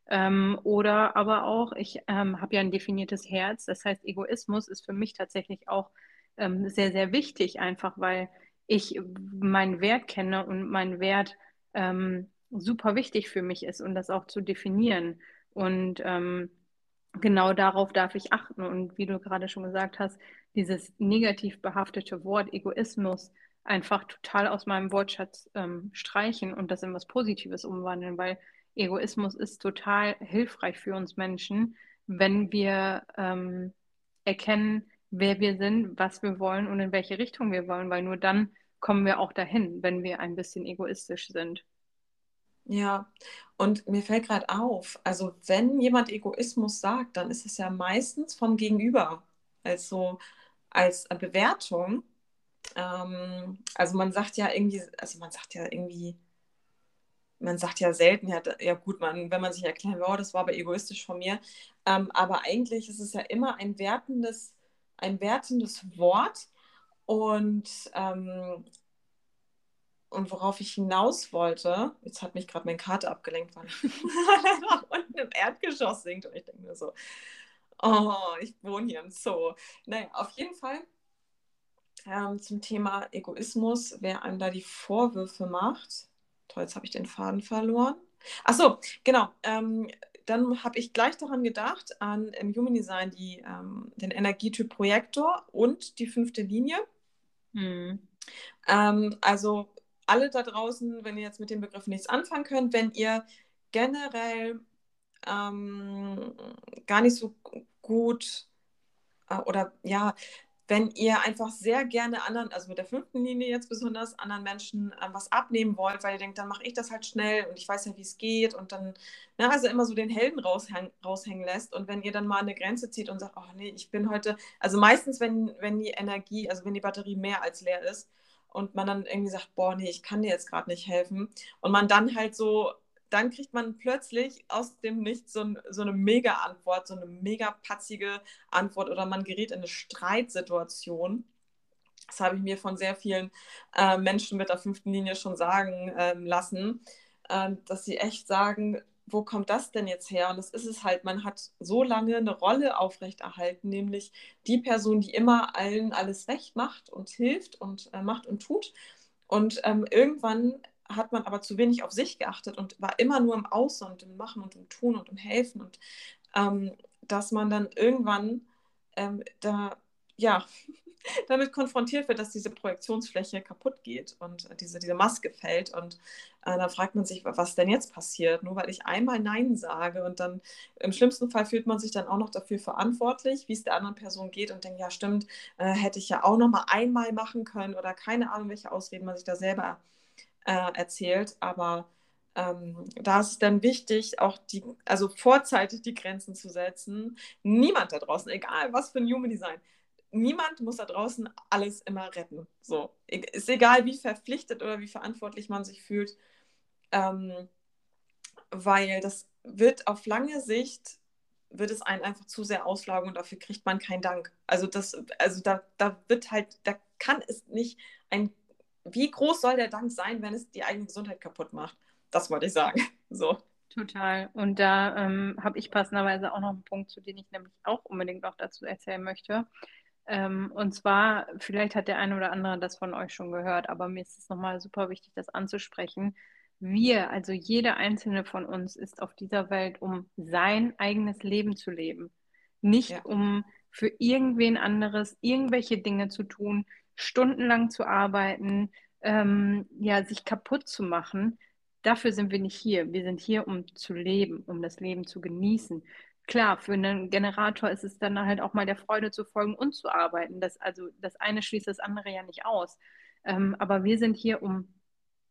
Ähm, oder aber auch, ich ähm, habe ja ein definiertes Herz. Das heißt, Egoismus ist für mich tatsächlich auch ähm, sehr, sehr wichtig, einfach weil ich meinen Wert kenne und mein Wert ähm, super wichtig für mich ist und das auch zu definieren. Und ähm, genau darauf darf ich achten. Und wie du gerade schon gesagt hast, dieses negativ behaftete Wort Egoismus einfach total aus meinem Wortschatz ähm, streichen und das in was Positives umwandeln, weil Egoismus ist total hilfreich für uns Menschen, wenn wir ähm, erkennen, wer wir sind, was wir wollen und in welche Richtung wir wollen, weil nur dann kommen wir auch dahin, wenn wir ein bisschen egoistisch sind. Ja, und mir fällt gerade auf, also wenn jemand Egoismus sagt, dann ist es ja meistens vom Gegenüber, also als Bewertung. Ähm, also man sagt ja irgendwie, also man sagt ja irgendwie, man sagt ja selten, ja, ja gut, man, wenn man sich erklären will, oh, das war aber egoistisch von mir. Ähm, aber eigentlich ist es ja immer ein wertendes, ein wertendes Wort. Und ähm, und worauf ich hinaus wollte, jetzt hat mich gerade meine Karte abgelenkt, weil er unten im Erdgeschoss singt. Und ich denke mir so, oh, ich wohne hier im Zoo. Naja, auf jeden Fall ähm, zum Thema Egoismus, wer einem da die Vorwürfe macht. Toll, jetzt habe ich den Faden verloren. Achso, genau. Ähm, dann habe ich gleich daran gedacht, an im Human Design die, ähm, den Energietyp Projektor und die fünfte Linie. Hm. Ähm, also alle da draußen, wenn ihr jetzt mit dem Begriff nichts anfangen könnt, wenn ihr generell ähm, gar nicht so gut äh, oder ja, wenn ihr einfach sehr gerne anderen, also mit der fünften Linie jetzt besonders, anderen Menschen äh, was abnehmen wollt, weil ihr denkt, dann mache ich das halt schnell und ich weiß ja, wie es geht und dann, na, ne, also immer so den Helden raushäng, raushängen lässt und wenn ihr dann mal eine Grenze zieht und sagt, oh nee, ich bin heute, also meistens, wenn, wenn die Energie, also wenn die Batterie mehr als leer ist, und man dann irgendwie sagt, boah, nee, ich kann dir jetzt gerade nicht helfen. Und man dann halt so, dann kriegt man plötzlich aus dem Nichts so, so eine Mega-Antwort, so eine mega patzige Antwort oder man gerät in eine Streitsituation. Das habe ich mir von sehr vielen äh, Menschen mit der fünften Linie schon sagen ähm, lassen, äh, dass sie echt sagen, wo kommt das denn jetzt her? Und das ist es halt, man hat so lange eine Rolle aufrechterhalten, nämlich die Person, die immer allen alles recht macht und hilft und äh, macht und tut. Und ähm, irgendwann hat man aber zu wenig auf sich geachtet und war immer nur im Außen und im Machen und im Tun und im Helfen. Und ähm, dass man dann irgendwann ähm, da, ja, damit konfrontiert wird, dass diese Projektionsfläche kaputt geht und diese, diese Maske fällt. Und äh, dann fragt man sich, was denn jetzt passiert? Nur weil ich einmal Nein sage und dann im schlimmsten Fall fühlt man sich dann auch noch dafür verantwortlich, wie es der anderen Person geht und denkt, ja stimmt, äh, hätte ich ja auch noch mal einmal machen können oder keine Ahnung, welche Ausreden man sich da selber äh, erzählt. Aber ähm, da ist es dann wichtig, auch die, also vorzeitig die Grenzen zu setzen. Niemand da draußen, egal was für ein Human Design, niemand muss da draußen alles immer retten. So. Ist egal, wie verpflichtet oder wie verantwortlich man sich fühlt, ähm, weil das wird auf lange Sicht wird es einen einfach zu sehr auslaugen und dafür kriegt man keinen Dank. Also das, also da, da wird halt, da kann es nicht ein, wie groß soll der Dank sein, wenn es die eigene Gesundheit kaputt macht? Das wollte ich sagen. So. Total. Und da ähm, habe ich passenderweise auch noch einen Punkt, zu dem ich nämlich auch unbedingt noch dazu erzählen möchte. Ähm, und zwar, vielleicht hat der eine oder andere das von euch schon gehört, aber mir ist es nochmal super wichtig, das anzusprechen, wir, also jeder einzelne von uns, ist auf dieser Welt, um sein eigenes Leben zu leben. Nicht ja. um für irgendwen anderes irgendwelche Dinge zu tun, stundenlang zu arbeiten, ähm, ja, sich kaputt zu machen. Dafür sind wir nicht hier. Wir sind hier, um zu leben, um das Leben zu genießen. Klar, für einen Generator ist es dann halt auch mal der Freude zu folgen und zu arbeiten. Das, also das eine schließt das andere ja nicht aus. Ähm, aber wir sind hier, um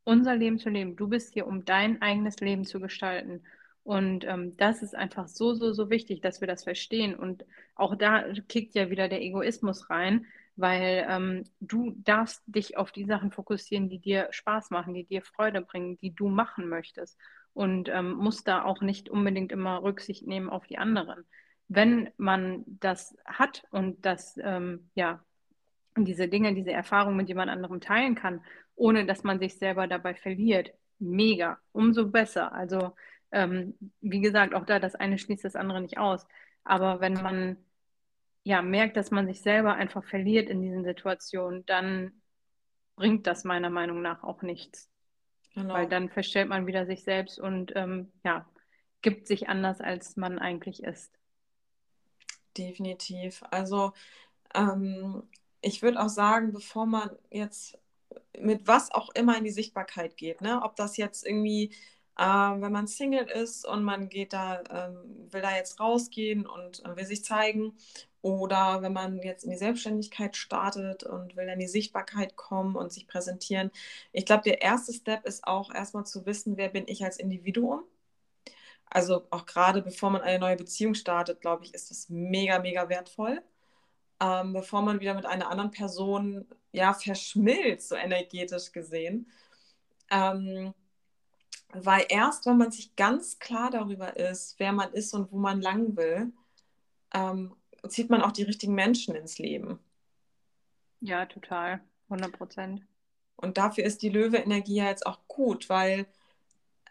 unser Leben zu leben. Du bist hier, um dein eigenes Leben zu gestalten. Und ähm, das ist einfach so, so, so wichtig, dass wir das verstehen. Und auch da kickt ja wieder der Egoismus rein, weil ähm, du darfst dich auf die Sachen fokussieren, die dir Spaß machen, die dir Freude bringen, die du machen möchtest. Und ähm, musst da auch nicht unbedingt immer Rücksicht nehmen auf die anderen. Wenn man das hat und das, ähm, ja, diese Dinge, diese Erfahrungen mit jemand anderem teilen kann ohne dass man sich selber dabei verliert. Mega, umso besser. Also ähm, wie gesagt, auch da, das eine schließt das andere nicht aus. Aber wenn man ja merkt, dass man sich selber einfach verliert in diesen Situationen, dann bringt das meiner Meinung nach auch nichts. Genau. Weil dann verstellt man wieder sich selbst und ähm, ja, gibt sich anders, als man eigentlich ist. Definitiv. Also ähm, ich würde auch sagen, bevor man jetzt mit was auch immer in die Sichtbarkeit geht. Ne? Ob das jetzt irgendwie, äh, wenn man Single ist und man geht da, ähm, will da jetzt rausgehen und äh, will sich zeigen, oder wenn man jetzt in die Selbstständigkeit startet und will in die Sichtbarkeit kommen und sich präsentieren. Ich glaube, der erste Step ist auch erstmal zu wissen, wer bin ich als Individuum. Also auch gerade bevor man eine neue Beziehung startet, glaube ich, ist das mega, mega wertvoll ähm, bevor man wieder mit einer anderen Person ja verschmilzt, so energetisch gesehen. Ähm, weil erst, wenn man sich ganz klar darüber ist, wer man ist und wo man lang will, ähm, zieht man auch die richtigen Menschen ins Leben. Ja, total. 100 Prozent. Und dafür ist die Löwe-Energie ja jetzt auch gut, weil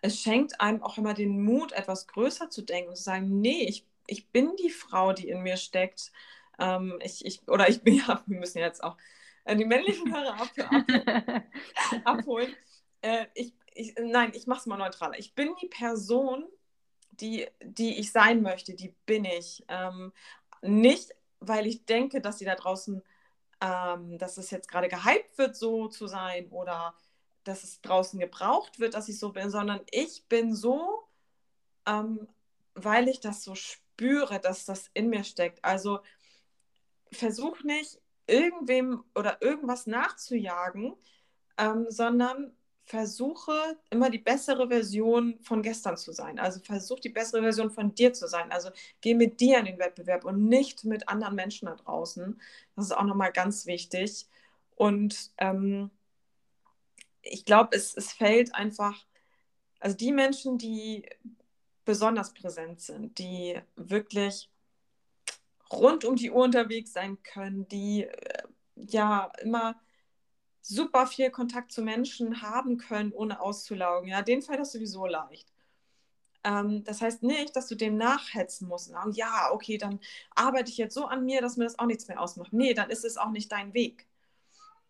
es schenkt einem auch immer den Mut, etwas größer zu denken und zu sagen, nee, ich, ich bin die Frau, die in mir steckt. Ähm, ich, ich, oder ich bin ja, wir müssen jetzt auch äh, die männlichen Hörer ab, ab, abholen. Äh, ich, ich, nein, ich mache es mal neutraler. Ich bin die Person, die, die ich sein möchte, die bin ich. Ähm, nicht, weil ich denke, dass sie da draußen, ähm, dass es jetzt gerade gehypt wird, so zu sein oder dass es draußen gebraucht wird, dass ich so bin, sondern ich bin so, ähm, weil ich das so spüre, dass das in mir steckt. Also versuch nicht, irgendwem oder irgendwas nachzujagen, ähm, sondern versuche immer die bessere Version von gestern zu sein. Also versuch die bessere Version von dir zu sein. Also geh mit dir in den Wettbewerb und nicht mit anderen Menschen da draußen. Das ist auch nochmal ganz wichtig. Und ähm, ich glaube, es, es fällt einfach, also die Menschen, die besonders präsent sind, die wirklich rund um die Uhr unterwegs sein können, die äh, ja immer super viel Kontakt zu Menschen haben können, ohne auszulaugen. Ja, den fällt das sowieso leicht. Ähm, das heißt nicht, dass du dem nachhetzen musst. Und ja, okay, dann arbeite ich jetzt so an mir, dass mir das auch nichts mehr ausmacht. Nee, dann ist es auch nicht dein Weg.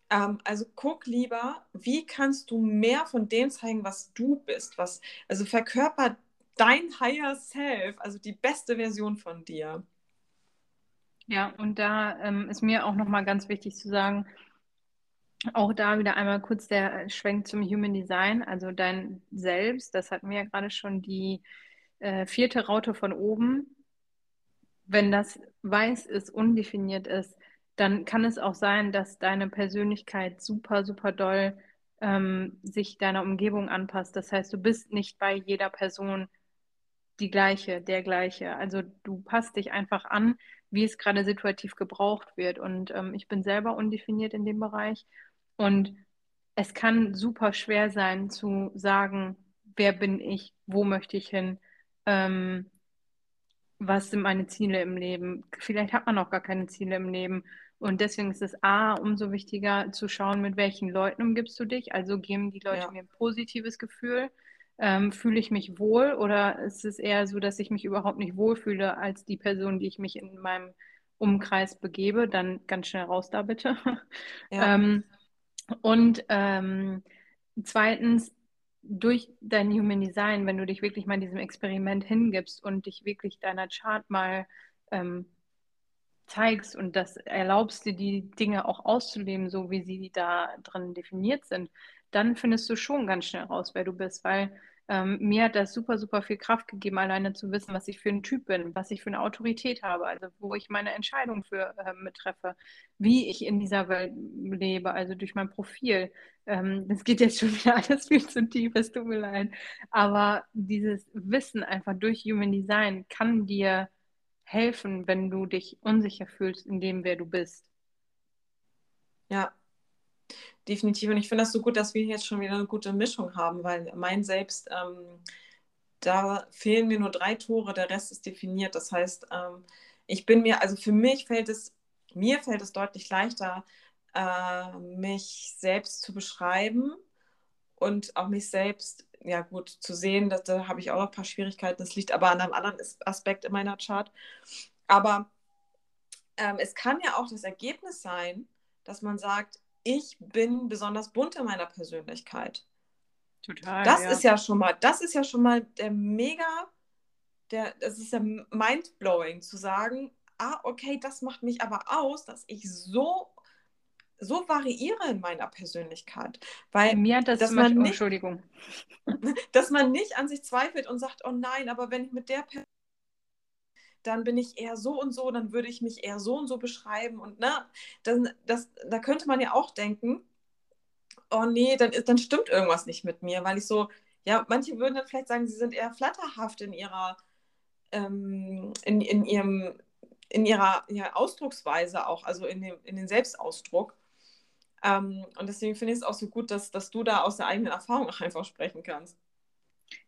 Ähm, also guck lieber, wie kannst du mehr von dem zeigen, was du bist. Was, also verkörper dein Higher Self, also die beste Version von dir. Ja, und da ähm, ist mir auch nochmal ganz wichtig zu sagen, auch da wieder einmal kurz der Schwenk zum Human Design, also dein Selbst, das hatten wir ja gerade schon, die äh, vierte Raute von oben. Wenn das weiß ist, undefiniert ist, dann kann es auch sein, dass deine Persönlichkeit super, super doll ähm, sich deiner Umgebung anpasst. Das heißt, du bist nicht bei jeder Person die gleiche, der gleiche. Also du passt dich einfach an, wie es gerade situativ gebraucht wird. Und ähm, ich bin selber undefiniert in dem Bereich. Und es kann super schwer sein zu sagen, wer bin ich, wo möchte ich hin, ähm, was sind meine Ziele im Leben. Vielleicht hat man auch gar keine Ziele im Leben. Und deswegen ist es A, umso wichtiger zu schauen, mit welchen Leuten umgibst du dich. Also geben die Leute ja. mir ein positives Gefühl ähm, fühle ich mich wohl oder ist es eher so, dass ich mich überhaupt nicht wohlfühle als die Person, die ich mich in meinem Umkreis begebe? Dann ganz schnell raus da bitte. Ja. ähm, und ähm, zweitens, durch dein Human Design, wenn du dich wirklich mal diesem Experiment hingibst und dich wirklich deiner Chart mal ähm, zeigst und das erlaubst dir, die Dinge auch auszuleben, so wie sie da drin definiert sind, dann findest du schon ganz schnell raus, wer du bist, weil ähm, mir hat das super, super viel Kraft gegeben, alleine zu wissen, was ich für ein Typ bin, was ich für eine Autorität habe, also wo ich meine Entscheidung für äh, mittreffe, wie ich in dieser Welt lebe, also durch mein Profil. Ähm, das geht jetzt schon wieder alles viel zu tief, es tut mir leid. Aber dieses Wissen einfach durch Human Design kann dir helfen, wenn du dich unsicher fühlst in dem, wer du bist. Ja, definitiv. Und ich finde das so gut, dass wir jetzt schon wieder eine gute Mischung haben, weil mein Selbst, ähm, da fehlen mir nur drei Tore, der Rest ist definiert. Das heißt, ähm, ich bin mir, also für mich fällt es, mir fällt es deutlich leichter, äh, mich selbst zu beschreiben und auch mich selbst, ja gut, zu sehen, dass, da habe ich auch noch ein paar Schwierigkeiten. Das liegt aber an einem anderen Aspekt in meiner Chart. Aber ähm, es kann ja auch das Ergebnis sein, dass man sagt, ich bin besonders bunt in meiner Persönlichkeit. Total. Das ja. ist ja schon mal, das ist ja schon mal der mega, der, das ist ja mindblowing zu sagen, ah, okay, das macht mich aber aus, dass ich so so variiere in meiner Persönlichkeit. Weil Mir hat das dass man nicht, Entschuldigung. dass man nicht an sich zweifelt und sagt, oh nein, aber wenn ich mit der Person dann bin ich eher so und so, dann würde ich mich eher so und so beschreiben. Und ne, dann, das, da könnte man ja auch denken, oh nee, dann, dann stimmt irgendwas nicht mit mir, weil ich so, ja, manche würden dann vielleicht sagen, sie sind eher flatterhaft in ihrer, ähm, in, in ihrem, in ihrer ja, Ausdrucksweise auch, also in, dem, in den Selbstausdruck. Ähm, und deswegen finde ich es auch so gut, dass, dass du da aus der eigenen Erfahrung auch einfach sprechen kannst.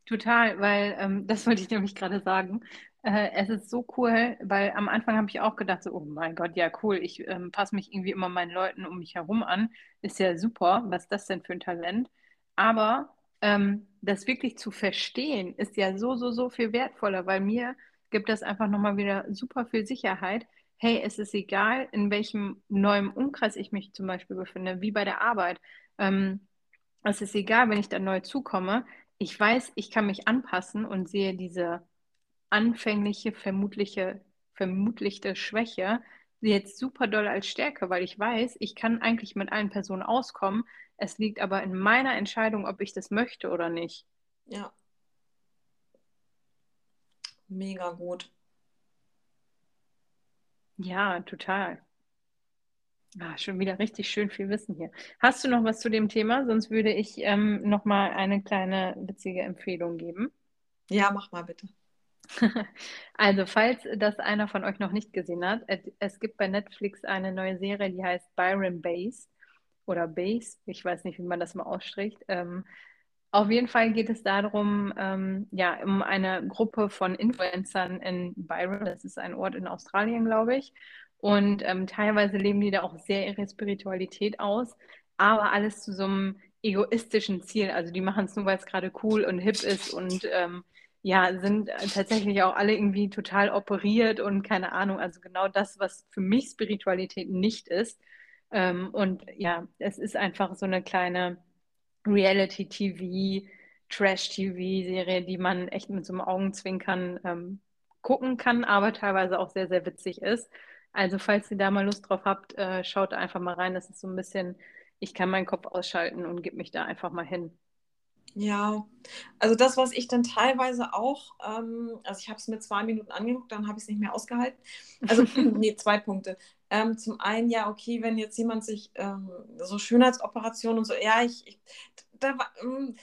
Total, weil ähm, das wollte ich nämlich gerade sagen. Äh, es ist so cool, weil am Anfang habe ich auch gedacht, so, oh mein Gott, ja cool, ich ähm, passe mich irgendwie immer meinen Leuten um mich herum an. Ist ja super, was ist das denn für ein Talent? Aber ähm, das wirklich zu verstehen, ist ja so, so, so viel wertvoller, weil mir gibt das einfach nochmal wieder super viel Sicherheit. Hey, es ist egal, in welchem neuen Umkreis ich mich zum Beispiel befinde, wie bei der Arbeit. Ähm, es ist egal, wenn ich da neu zukomme. Ich weiß, ich kann mich anpassen und sehe diese anfängliche, vermutliche, vermutliche Schwäche jetzt super doll als Stärke, weil ich weiß, ich kann eigentlich mit allen Personen auskommen. Es liegt aber in meiner Entscheidung, ob ich das möchte oder nicht. Ja. Mega gut. Ja, total. Ah, schon wieder richtig schön viel Wissen hier. Hast du noch was zu dem Thema? Sonst würde ich ähm, noch mal eine kleine witzige Empfehlung geben. Ja, mach mal bitte. Also, falls das einer von euch noch nicht gesehen hat, es gibt bei Netflix eine neue Serie, die heißt Byron Base oder Base. Ich weiß nicht, wie man das mal ausspricht. Ähm, auf jeden Fall geht es darum, ähm, ja, um eine Gruppe von Influencern in Byron. Das ist ein Ort in Australien, glaube ich. Und ähm, teilweise leben die da auch sehr ihre Spiritualität aus, aber alles zu so einem egoistischen Ziel. Also die machen es nur, weil es gerade cool und hip ist und ähm, ja, sind äh, tatsächlich auch alle irgendwie total operiert und keine Ahnung, also genau das, was für mich Spiritualität nicht ist. Ähm, und ja, es ist einfach so eine kleine Reality-TV, Trash-TV-Serie, die man echt mit so einem Augenzwinkern ähm, gucken kann, aber teilweise auch sehr, sehr witzig ist. Also falls ihr da mal Lust drauf habt, äh, schaut einfach mal rein. Das ist so ein bisschen, ich kann meinen Kopf ausschalten und gebe mich da einfach mal hin. Ja, also das, was ich dann teilweise auch, ähm, also ich habe es mir zwei Minuten angeguckt, dann habe ich es nicht mehr ausgehalten. Also, nee, zwei Punkte. Ähm, zum einen, ja, okay, wenn jetzt jemand sich ähm, so Schönheitsoperationen und so, ja, ich, ich da ähm,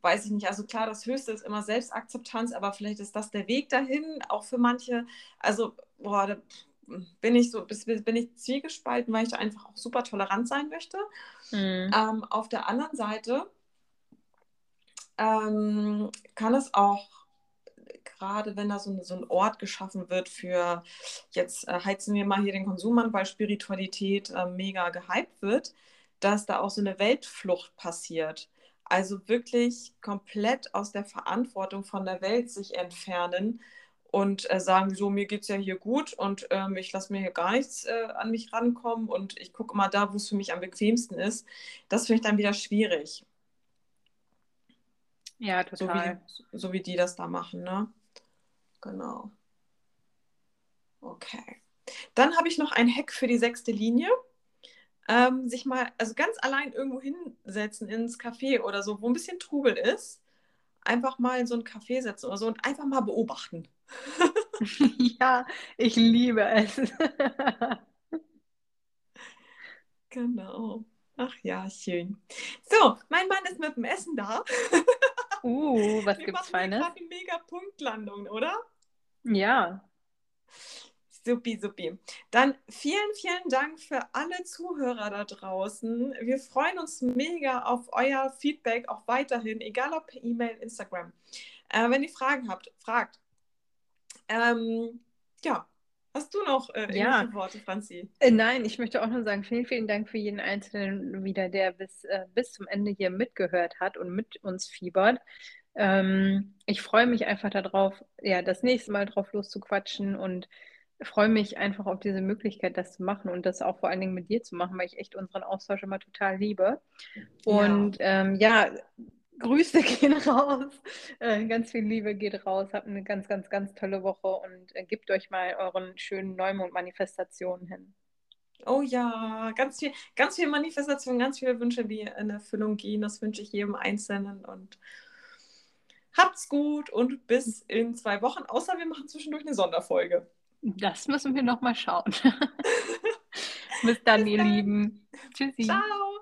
weiß ich nicht. Also klar, das Höchste ist immer Selbstakzeptanz, aber vielleicht ist das der Weg dahin, auch für manche. Also, boah, da bin ich so, bin ich zwiegespalten, weil ich da einfach auch super tolerant sein möchte. Mhm. Ähm, auf der anderen Seite ähm, kann es auch, gerade wenn da so, ein, so ein Ort geschaffen wird für, jetzt äh, heizen wir mal hier den Konsum an, weil Spiritualität äh, mega gehypt wird, dass da auch so eine Weltflucht passiert. Also wirklich komplett aus der Verantwortung von der Welt sich entfernen und äh, sagen, so, mir geht es ja hier gut und ähm, ich lasse mir hier gar nichts äh, an mich rankommen und ich gucke mal da, wo es für mich am bequemsten ist. Das finde ich dann wieder schwierig. Ja, total. So wie, so wie die das da machen, ne? Genau. Okay. Dann habe ich noch ein Hack für die sechste Linie. Ähm, sich mal, also ganz allein irgendwo hinsetzen ins Café oder so, wo ein bisschen Trubel ist. Einfach mal in so ein Café setzen oder so und einfach mal beobachten. ja, ich liebe es. genau. Ach ja, schön. So, mein Mann ist mit dem Essen da. uh, was Wir gibt's Feines? eine mega Punktlandung, oder? Ja. Supi, supi. Dann vielen, vielen Dank für alle Zuhörer da draußen. Wir freuen uns mega auf euer Feedback, auch weiterhin, egal ob per E-Mail, Instagram. Äh, wenn ihr Fragen habt, fragt. Ähm, ja, hast du noch äh, irgendwelche ja. Worte, Franzi? Äh, nein, ich möchte auch nur sagen, vielen, vielen Dank für jeden Einzelnen wieder, der bis, äh, bis zum Ende hier mitgehört hat und mit uns fiebert. Ähm, ich freue mich einfach darauf, ja, das nächste Mal drauf loszuquatschen und freue mich einfach auf diese Möglichkeit, das zu machen und das auch vor allen Dingen mit dir zu machen, weil ich echt unseren Austausch immer total liebe. Und ja, ähm, ja Grüße gehen raus. Äh, ganz viel Liebe geht raus. Habt eine ganz, ganz, ganz tolle Woche und äh, gebt euch mal euren schönen Neumond-Manifestationen hin. Oh ja, ganz viel, ganz viel Manifestation, ganz viele Wünsche, die in Erfüllung gehen. Das wünsche ich jedem Einzelnen und habt's gut und bis in zwei Wochen. Außer wir machen zwischendurch eine Sonderfolge. Das müssen wir noch mal schauen. Bis dann, Bis ihr dann. Lieben. Tschüssi. Ciao.